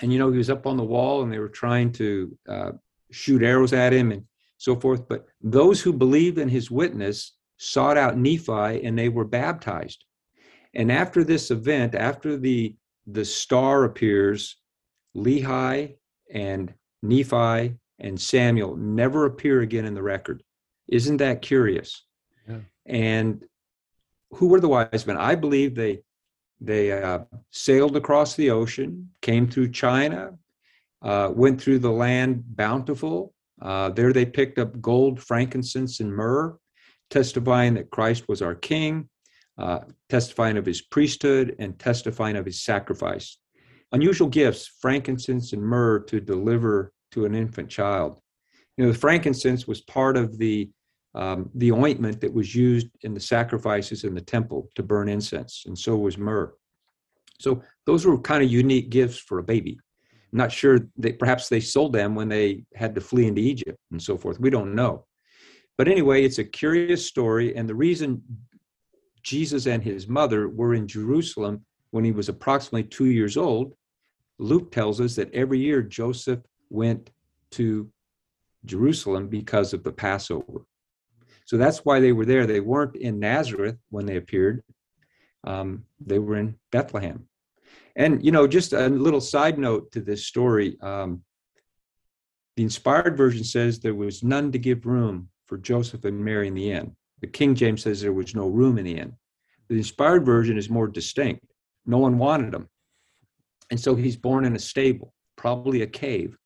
and you know he was up on the wall, and they were trying to uh, shoot arrows at him and so forth. But those who believed in his witness sought out Nephi, and they were baptized. And after this event, after the the star appears, Lehi and Nephi and Samuel never appear again in the record. Isn't that curious? Yeah. And who were the wise men? I believe they they uh, sailed across the ocean, came through China, uh, went through the land bountiful. Uh, there they picked up gold, frankincense, and myrrh, testifying that Christ was our King uh, testifying of his priesthood and testifying of his sacrifice. Unusual gifts, frankincense and myrrh to deliver to an infant child. You know, the frankincense was part of the um, the ointment that was used in the sacrifices in the temple to burn incense, and so was myrrh. So those were kind of unique gifts for a baby. I'm not sure that perhaps they sold them when they had to flee into Egypt and so forth. We don't know. But anyway, it's a curious story, and the reason Jesus and his mother were in Jerusalem when he was approximately two years old. Luke tells us that every year Joseph went to Jerusalem because of the Passover. So that's why they were there. They weren't in Nazareth when they appeared, um, they were in Bethlehem. And, you know, just a little side note to this story um, the inspired version says there was none to give room for Joseph and Mary in the inn. The King James says there was no room in the inn. The inspired version is more distinct. No one wanted him. And so he's born in a stable, probably a cave.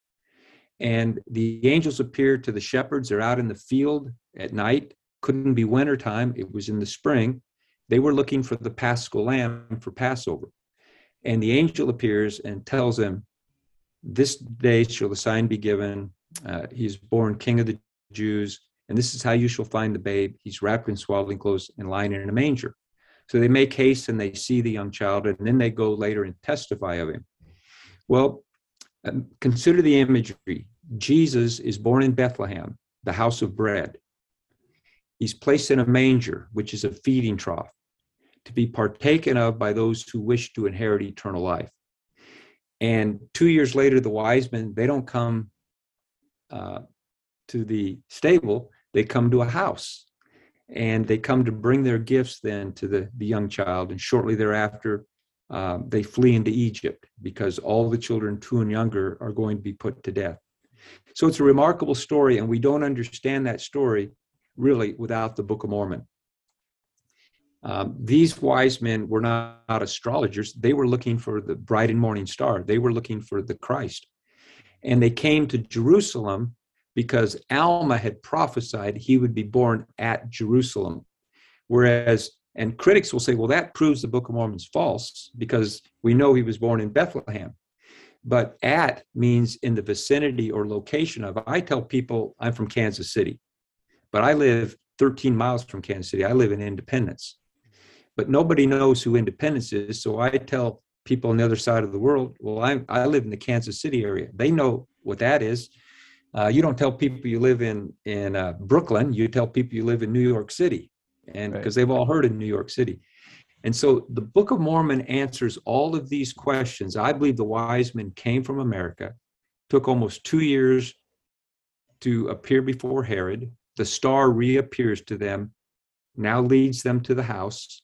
And the angels appear to the shepherds. They're out in the field at night. Couldn't be wintertime. It was in the spring. They were looking for the paschal lamb for Passover. And the angel appears and tells them, This day shall the sign be given. Uh, he's born king of the Jews. And this is how you shall find the babe. He's wrapped in swaddling clothes and lying in a manger. So they make haste and they see the young child, and then they go later and testify of him. Well, um, consider the imagery. Jesus is born in Bethlehem, the house of bread. He's placed in a manger, which is a feeding trough, to be partaken of by those who wish to inherit eternal life. And two years later, the wise men, they don't come uh, to the stable, they come to a house. and they come to bring their gifts then to the, the young child. And shortly thereafter, uh, they flee into Egypt because all the children two and younger are going to be put to death. So it's a remarkable story, and we don't understand that story really without the Book of Mormon. Um, these wise men were not, not astrologers. They were looking for the bright and morning star. They were looking for the Christ. And they came to Jerusalem because Alma had prophesied he would be born at Jerusalem. Whereas, and critics will say, well, that proves the Book of Mormon's false because we know he was born in Bethlehem. But at means in the vicinity or location of. I tell people I'm from Kansas City, but I live 13 miles from Kansas City. I live in Independence. But nobody knows who Independence is. So I tell people on the other side of the world, well, I, I live in the Kansas City area. They know what that is uh, you don't tell people you live in in uh, Brooklyn. You tell people you live in New York City, and because right. they've all heard of New York City. And so the Book of Mormon answers all of these questions. I believe the wise men came from America, took almost two years to appear before Herod. The star reappears to them, now leads them to the house,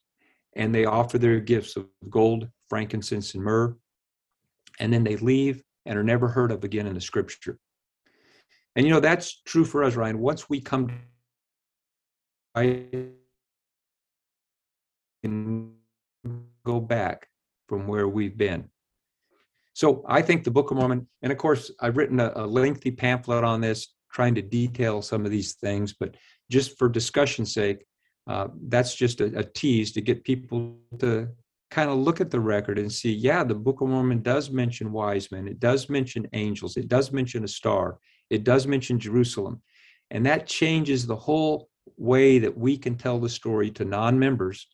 and they offer their gifts of gold, frankincense, and myrrh. And then they leave and are never heard of again in the scripture. And you know, that's true for us, Ryan. Once we come I can go back from where we've been. So I think the Book of Mormon, and of course, I've written a, a lengthy pamphlet on this, trying to detail some of these things, but just for discussion's sake, uh, that's just a, a tease to get people to kind of look at the record and see, yeah, the Book of Mormon does mention wise men, it does mention angels, it does mention a star, it does mention Jerusalem. And that changes the whole way that we can tell the story to non members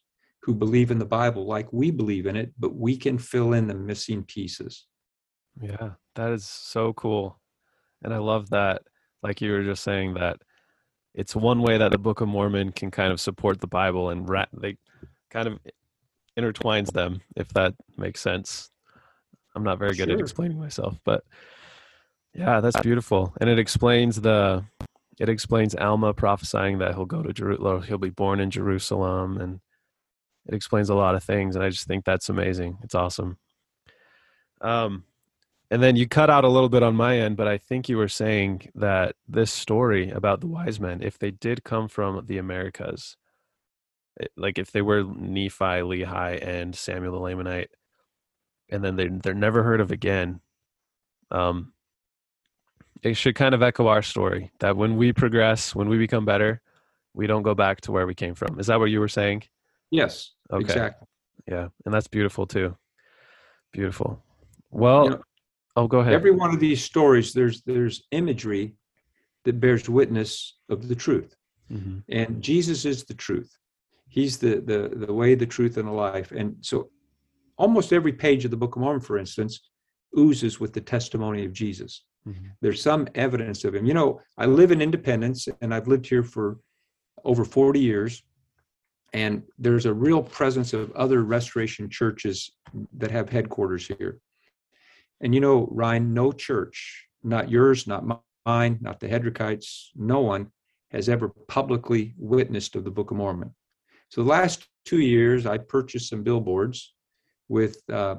who believe in the Bible like we believe in it, but we can fill in the missing pieces. Yeah, that is so cool. And I love that, like you were just saying, that it's one way that the Book of Mormon can kind of support the Bible and ra- they kind of intertwines them, if that makes sense. I'm not very good sure. at explaining myself, but yeah, that's beautiful, and it explains the it explains Alma prophesying that he'll go to Jerusalem, he'll be born in Jerusalem, and it explains a lot of things, and I just think that's amazing. It's awesome. Um, and then you cut out a little bit on my end, but I think you were saying that this story about the wise men, if they did come from the Americas, like if they were Nephi, Lehi, and Samuel the Lamanite, and then they they're never heard of again. Um, it should kind of echo our story that when we progress, when we become better, we don't go back to where we came from. Is that what you were saying? Yes. Okay. Exactly. Yeah, and that's beautiful too. Beautiful. Well, you know, oh, go ahead. Every one of these stories, there's there's imagery that bears witness of the truth, mm-hmm. and Jesus is the truth. He's the the the way, the truth, and the life. And so, almost every page of the Book of Mormon, for instance, oozes with the testimony of Jesus. Mm-hmm. There's some evidence of him. You know, I live in Independence and I've lived here for over 40 years. And there's a real presence of other restoration churches that have headquarters here. And you know, Ryan, no church, not yours, not mine, not the Hedrickites, no one has ever publicly witnessed of the Book of Mormon. So the last two years, I purchased some billboards with uh,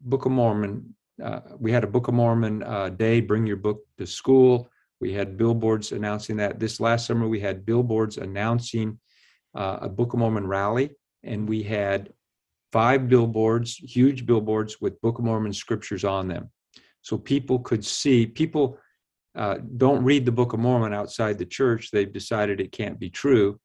Book of Mormon uh, we had a Book of Mormon uh, day, bring your book to school. We had billboards announcing that. This last summer, we had billboards announcing uh, a Book of Mormon rally, and we had five billboards, huge billboards with Book of Mormon scriptures on them. So people could see, people uh, don't read the Book of Mormon outside the church. They've decided it can't be true,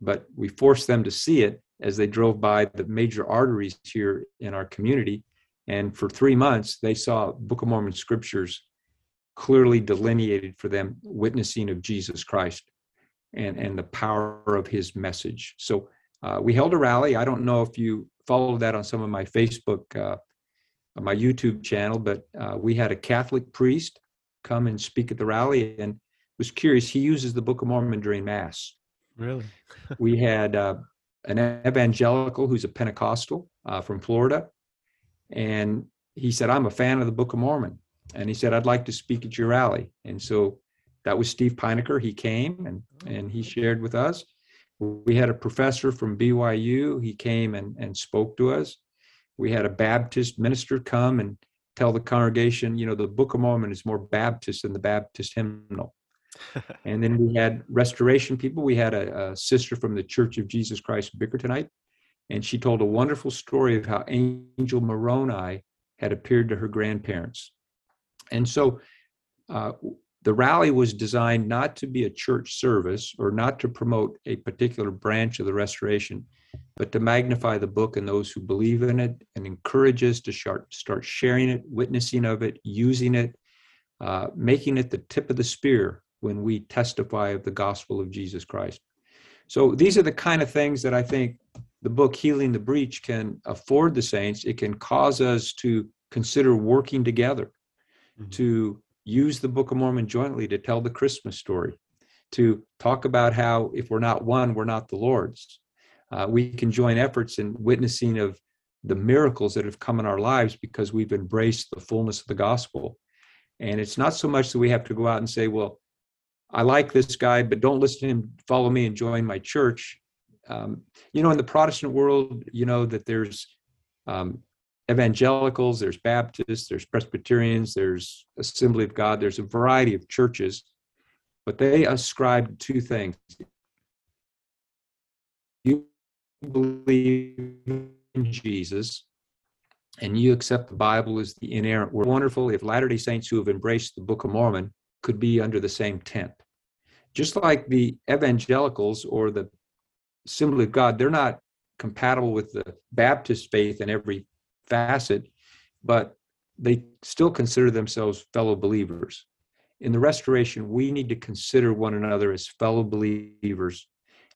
but we forced them to see it as they drove by the major arteries here in our community and for three months, they saw Book of Mormon scriptures clearly delineated for them, witnessing of Jesus Christ and, and the power of his message. So uh, we held a rally. I don't know if you followed that on some of my Facebook, uh, my YouTube channel, but uh, we had a Catholic priest come and speak at the rally and was curious. He uses the Book of Mormon during Mass. Really? we had uh, an evangelical who's a Pentecostal uh, from Florida and he said, I'm a fan of the Book of Mormon. And he said, I'd like to speak at your rally. And so that was Steve Pynakker. He came and, and he shared with us. We had a professor from BYU. He came and, and spoke to us. We had a Baptist minister come and tell the congregation, you know, the Book of Mormon is more Baptist than the Baptist hymnal. *laughs* and then we had restoration people. We had a, a, sister from the Church of Jesus Christ Bickertonite, and she told a wonderful story of how Angel Moroni had appeared to her grandparents. And so uh, the rally was designed not to be a church service or not to promote a particular branch of the restoration, but to magnify the book and those who believe in it and encourage us to start, sharing it, witnessing of it, using it, uh, making it the tip of the spear when we testify of the gospel of Jesus Christ. So these are the kind of things that I think the book Healing the Breach can afford the saints. It can cause us to consider working together mm-hmm. to use the Book of Mormon jointly to tell the Christmas story, to talk about how if we're not one, we're not the Lord's. Uh, we can join efforts in witnessing of the miracles that have come in our lives because we've embraced the fullness of the gospel. And it's not so much that we have to go out and say, well, I like this guy, but don't listen to him, follow me and join my church. Um, you know, in the Protestant world, you know that there's um, evangelicals, there's Baptists, there's Presbyterians, there's Assembly of God, there's a variety of churches, but they ascribe two things. You believe in Jesus and you accept the Bible as the inerrant word. Wonderful if Latter day Saints who have embraced the Book of Mormon could be under the same tent. Just like the evangelicals or the Assembly of God, they're not compatible with the Baptist faith in every facet, but they still consider themselves fellow believers. In the restoration, we need to consider one another as fellow believers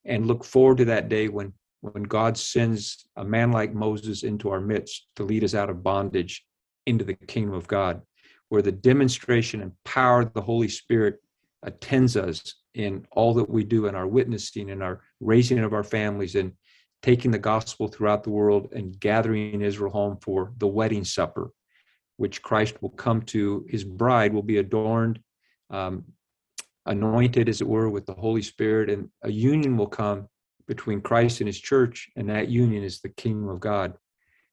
and look forward to that day when, when God sends a man like Moses into our midst to lead us out of bondage into the kingdom of God, where the demonstration and power of the Holy Spirit attends us in all that we do in our witnessing, in our raising of our families, and taking the gospel throughout the world and gathering Israel home for the wedding supper, which Christ will come to. His bride will be adorned, um, anointed, as it were, with the Holy Spirit, and a union will come between Christ and his church, and that union is the kingdom of God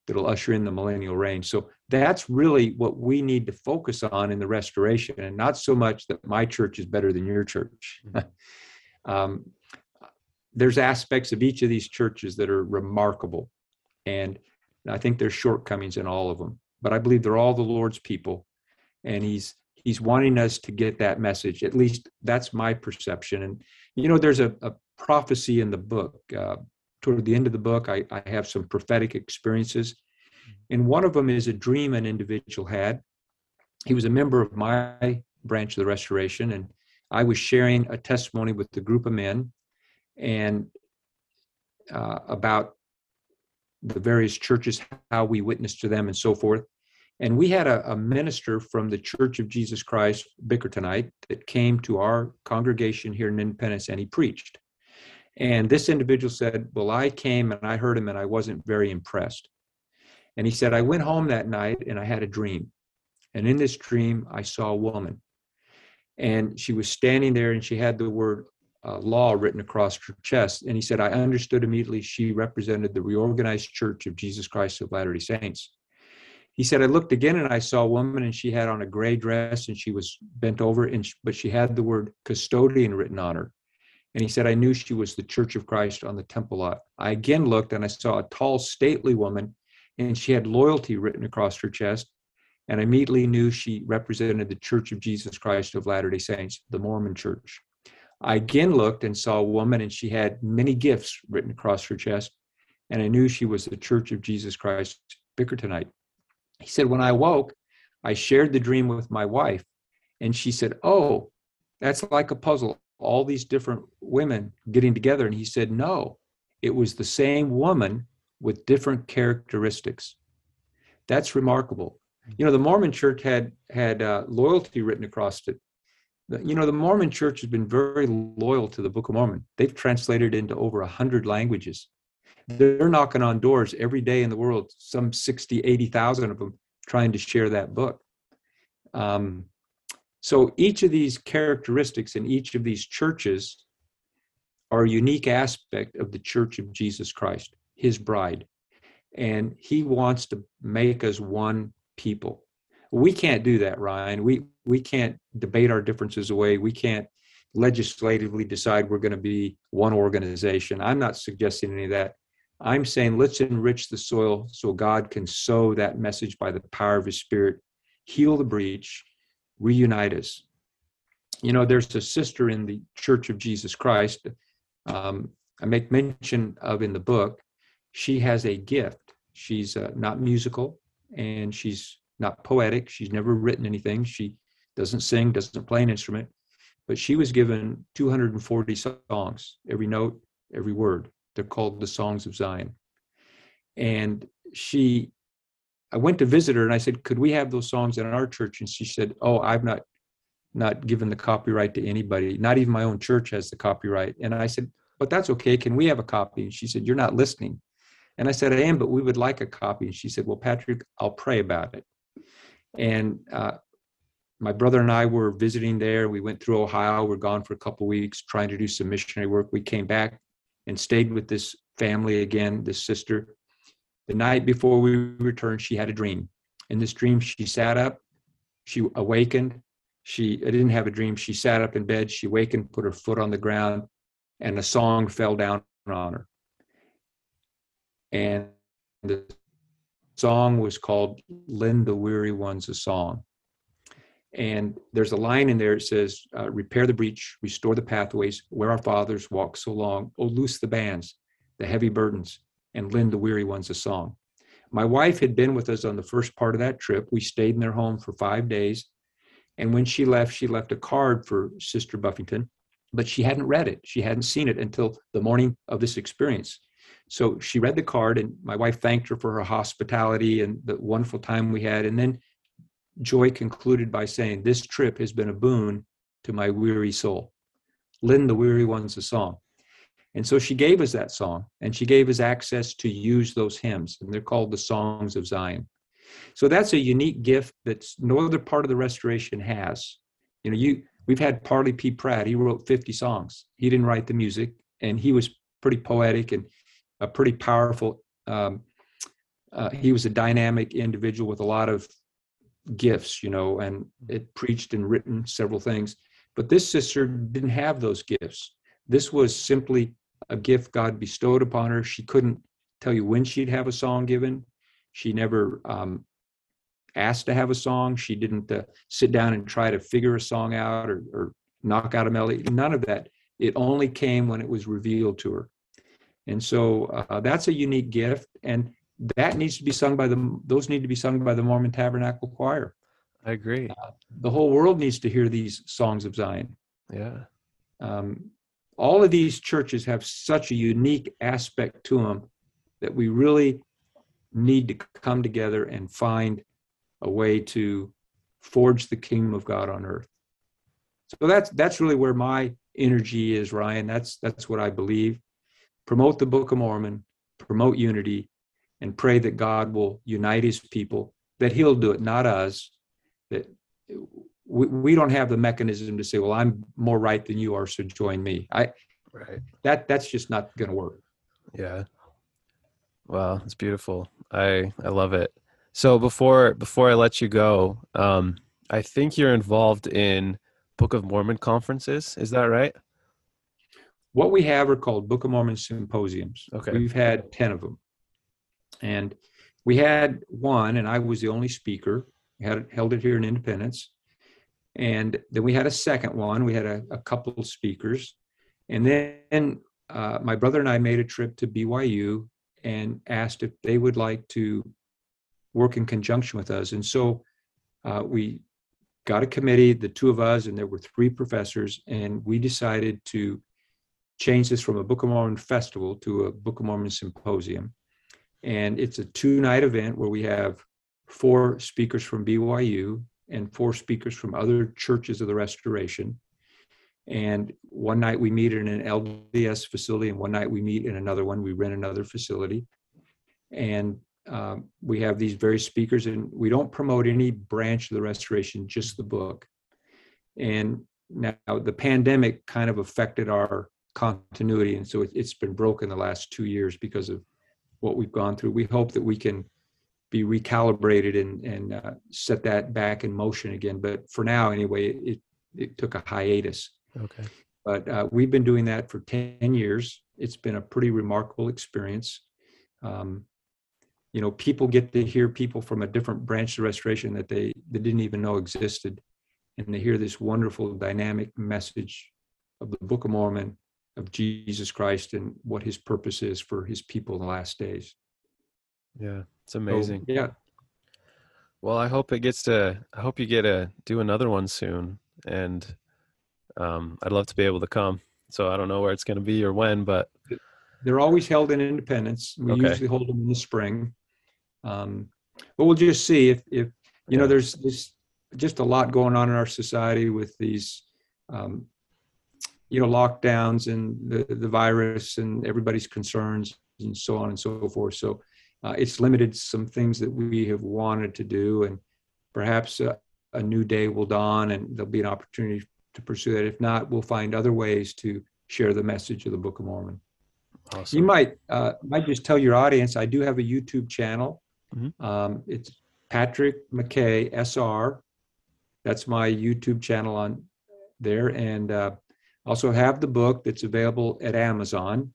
that'll usher in the millennial reign. So that's really what we need to focus on in the restoration, and not so much that my church is better than your church. Mm-hmm. *laughs* um, there's aspects of each of these churches that are remarkable. And I think there's shortcomings in all of them. But I believe they're all the Lord's people. And He's He's wanting us to get that message. At least that's my perception. And you know, there's a, a prophecy in the book. Uh, toward the end of the book, I, I have some prophetic experiences. And one of them is a dream an individual had. He was a member of my branch of the restoration, and I was sharing a testimony with the group of men and uh, about the various churches, how we witness to them, and so forth. And we had a, a, minister from the Church of Jesus Christ, Bickertonite, that came to our congregation here in Independence and he preached. And this individual said, Well, I came and I heard him and I wasn't very impressed. And he said, I went home that night and I had a dream. And in this dream, I saw a woman. And she was standing there and she had the word uh, law written across her chest. And he said, I understood immediately she represented the reorganized church of Jesus Christ of Latter day Saints. He said, I looked again and I saw a woman and she had on a gray dress and she was bent over, and she, but she had the word custodian written on her. And he said, I knew she was the Church of Christ on the temple lot. I again looked and I saw a tall, stately woman and she had loyalty written across her chest. And I immediately knew she represented the Church of Jesus Christ of Latter day Saints, the Mormon Church. I again looked and saw a woman, and she had many gifts written across her chest, and I knew she was the Church of Jesus Christ Bickertonite. He said, When I woke, I shared the dream with my wife, and she said, Oh, that's like a puzzle, all these different women getting together. And he said, No, it was the same woman with different characteristics. That's remarkable. You know, the Mormon church had had uh, loyalty written across it you know the mormon church has been very loyal to the book of mormon they've translated it into over 100 languages they're knocking on doors every day in the world some 60 80000 of them trying to share that book um, so each of these characteristics in each of these churches are a unique aspect of the church of Jesus Christ, his bride. And he wants to make us one people. We can't do that, Ryan. We we can't debate our differences away. We can't legislatively decide we're going to be one organization. I'm not suggesting any of that. I'm saying let's enrich the soil so God can sow that message by the power of his spirit, heal the breach, reunite us. You know, there's a sister in the Church of Jesus Christ. Um, I make mention of in the book. She has a gift. She's uh, not musical and she's not poetic. She's never written anything. She doesn't sing, doesn't play an instrument, but she was given 240 songs, every note, every word. They're called the Songs of Zion. And she, I went to visit her and I said, could we have those songs in our church? And she said, oh, I've not, not given the copyright to anybody. Not even my own church has the copyright. And I said, but that's okay. Can we have a copy? And she said, you're not listening. And I said, I am, but we would like a copy. And she said, well, Patrick, I'll pray about it. And uh, my brother and I were visiting there. We went through Ohio. We're gone for a couple weeks trying to do some missionary work. We came back and stayed with this family again, this sister. The night before we returned, she had a dream. In this dream, she sat up, she awakened. She I didn't have a dream. She sat up in bed, she awakened, put her foot on the ground, and a song fell down on her. And the song was called Lend the Weary Ones a Song. And there's a line in there that says, uh, Repair the breach, restore the pathways where our fathers walked so long. Oh, loose the bands, the heavy burdens, and lend the weary ones a song. My wife had been with us on the first part of that trip. We stayed in their home for five days. And when she left, she left a card for Sister Buffington, but she hadn't read it. She hadn't seen it until the morning of this experience. So she read the card, and my wife thanked her for her hospitality and the wonderful time we had. And then Joy concluded by saying, This trip has been a boon to my weary soul. Lend the weary ones a song. And so she gave us that song, and she gave us access to use those hymns, and they're called the Songs of Zion. So that's a unique gift that no other part of the restoration has. You know, you we've had Parley P. Pratt. He wrote 50 songs. He didn't write the music, and he was pretty poetic and a pretty powerful. Um, uh, he was a dynamic individual with a lot of gifts, you know, and it preached and written several things. But this sister didn't have those gifts. This was simply a gift God bestowed upon her. She couldn't tell you when she'd have a song given. She never um, asked to have a song. She didn't uh, sit down and try to figure a song out or, or knock out a melody. None of that. It only came when it was revealed to her. And so uh, that's a unique gift. And that needs to be sung by the those need to be sung by the Mormon Tabernacle Choir. I agree. Uh, the whole world needs to hear these songs of Zion. Yeah. Um, all of these churches have such a unique aspect to them that we really need to come together and find a way to forge the kingdom of God on earth. So that's that's really where my energy is, Ryan. That's that's what I believe. Promote the Book of Mormon, promote unity, and pray that God will unite his people, that he'll do it, not us, that we, we don't have the mechanism to say, well, I'm more right than you are, so join me. I right. That that's just not gonna work. Yeah. Wow, it's beautiful. I I love it. So before before I let you go, um, I think you're involved in Book of Mormon conferences. Is that right? What we have are called Book of Mormon symposiums. Okay. We've had 10 of them. And we had one, and I was the only speaker. We had held it here in Independence. And then we had a second one. We had a, a couple of speakers. And then uh, my brother and I made a trip to BYU and asked if they would like to work in conjunction with us. And so uh, we got a committee, the two of us, and there were three professors, and we decided to change this from a Book of Mormon festival to a Book of Mormon symposium. And it's a two night event where we have four speakers from BYU and four speakers from other churches of the Restoration. And one night we meet in an LDS facility, and one night we meet in another one. We rent another facility. And um, we have these various speakers, and we don't promote any branch of the Restoration, just the book. And now the pandemic kind of affected our continuity, and so it, it's been broken the last two years because of what we've gone through. We hope that we can be recalibrated and and uh, set that back in motion again. But for now, anyway, it it took a hiatus. Okay. But uh, we've been doing that for ten years. It's been a pretty remarkable experience. Um, you know, people get to hear people from a different branch of restoration that they, they didn't even know existed, and they hear this wonderful dynamic message of the Book of Mormon, of Jesus Christ, and what His purpose is for His people in the last days. Yeah, it's So, amazing. yeah, Well, I hope it gets to. I hope you get to do another one soon, and um, I'd love to be able to come. So I don't know where it's going to be or when, but they're always held in Independence. We Okay. usually hold them in the spring. Um, but we'll just see if, if you know, there's there's just a lot going on in our society with these, um, you know, lockdowns and the the virus and everybody's concerns and so on and so forth. So uh, it's limited some things that we have wanted to do, and perhaps a, a new day will dawn and there'll be an opportunity to pursue that. If not, we'll find other ways to share the message of the Book of Mormon. awesome. You might uh, might just tell your audience I do have a YouTube channel. Mhm. Um, it's Patrick McKay SR. That's my YouTube channel on there, and uh, also have the book that's available at Amazon.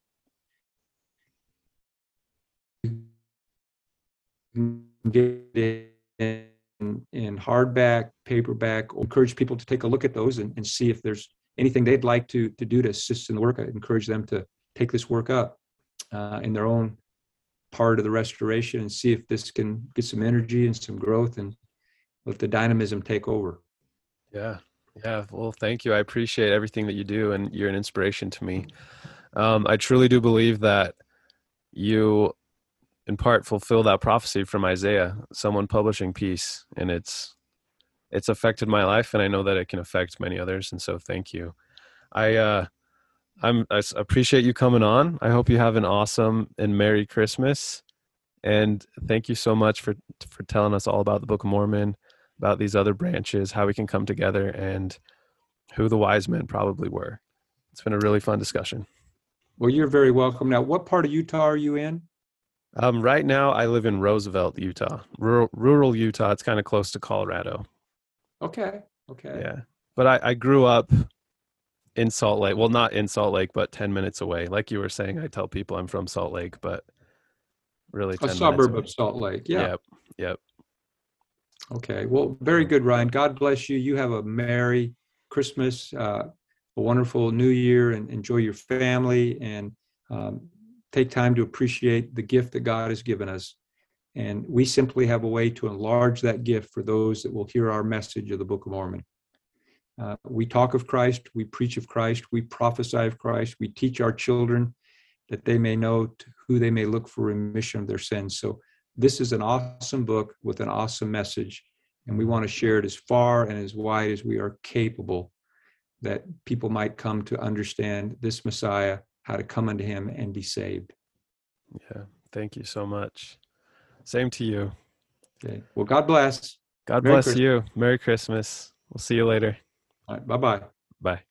Get it in, in hardback, paperback. Encourage people to take a look at those and, and see if there's anything they'd like to to do to assist in the work. I encourage them to take this work up uh, in their own part of the restoration and see if this can get some energy and some growth and let the dynamism take over. Yeah. Yeah. Well, thank you. I appreciate everything that you do, and you're an inspiration to me. Um, I truly do believe that you, in part, fulfill that prophecy from Isaiah, someone publishing peace, and it's it's affected my life, and I know that it can affect many others. And so, thank you. I uh, I'm I appreciate you coming on. I hope you have an awesome and merry Christmas, and thank you so much for for telling us all about the Book of Mormon about these other branches, how we can come together, and who the wise men probably were. It's been a really fun discussion. Well, you're very welcome. Now, what part of Utah are you in? Um, right now, I live in Roosevelt, Utah, rural, rural Utah. It's kind of close to Colorado. Okay. Okay. Yeah, but I, I grew up in Salt Lake. Well, not in Salt Lake, but ten minutes away. Like you were saying, I tell people I'm from Salt Lake, but really 10 A suburb of Salt Lake. Yeah. Yep. Yep. Okay. Well, very good, Ryan. God bless you. You have a Merry Christmas, uh, a wonderful New Year, and enjoy your family and um, take time to appreciate the gift that God has given us. And we simply have a way to enlarge that gift for those that will hear our message of the Book of Mormon. Uh, we talk of Christ, we preach of Christ, we prophesy of Christ, we teach our children that they may know who they may look for remission of their sins. So this is an awesome book with an awesome message and we want to share it as far and as wide as we are capable that people might come to understand this messiah how to come unto him and be saved Yeah. Thank you so much. Same to you. okay well god bless God Merry bless Christmas. you. Merry Christmas. We'll see you later. All right, bye-bye Bye.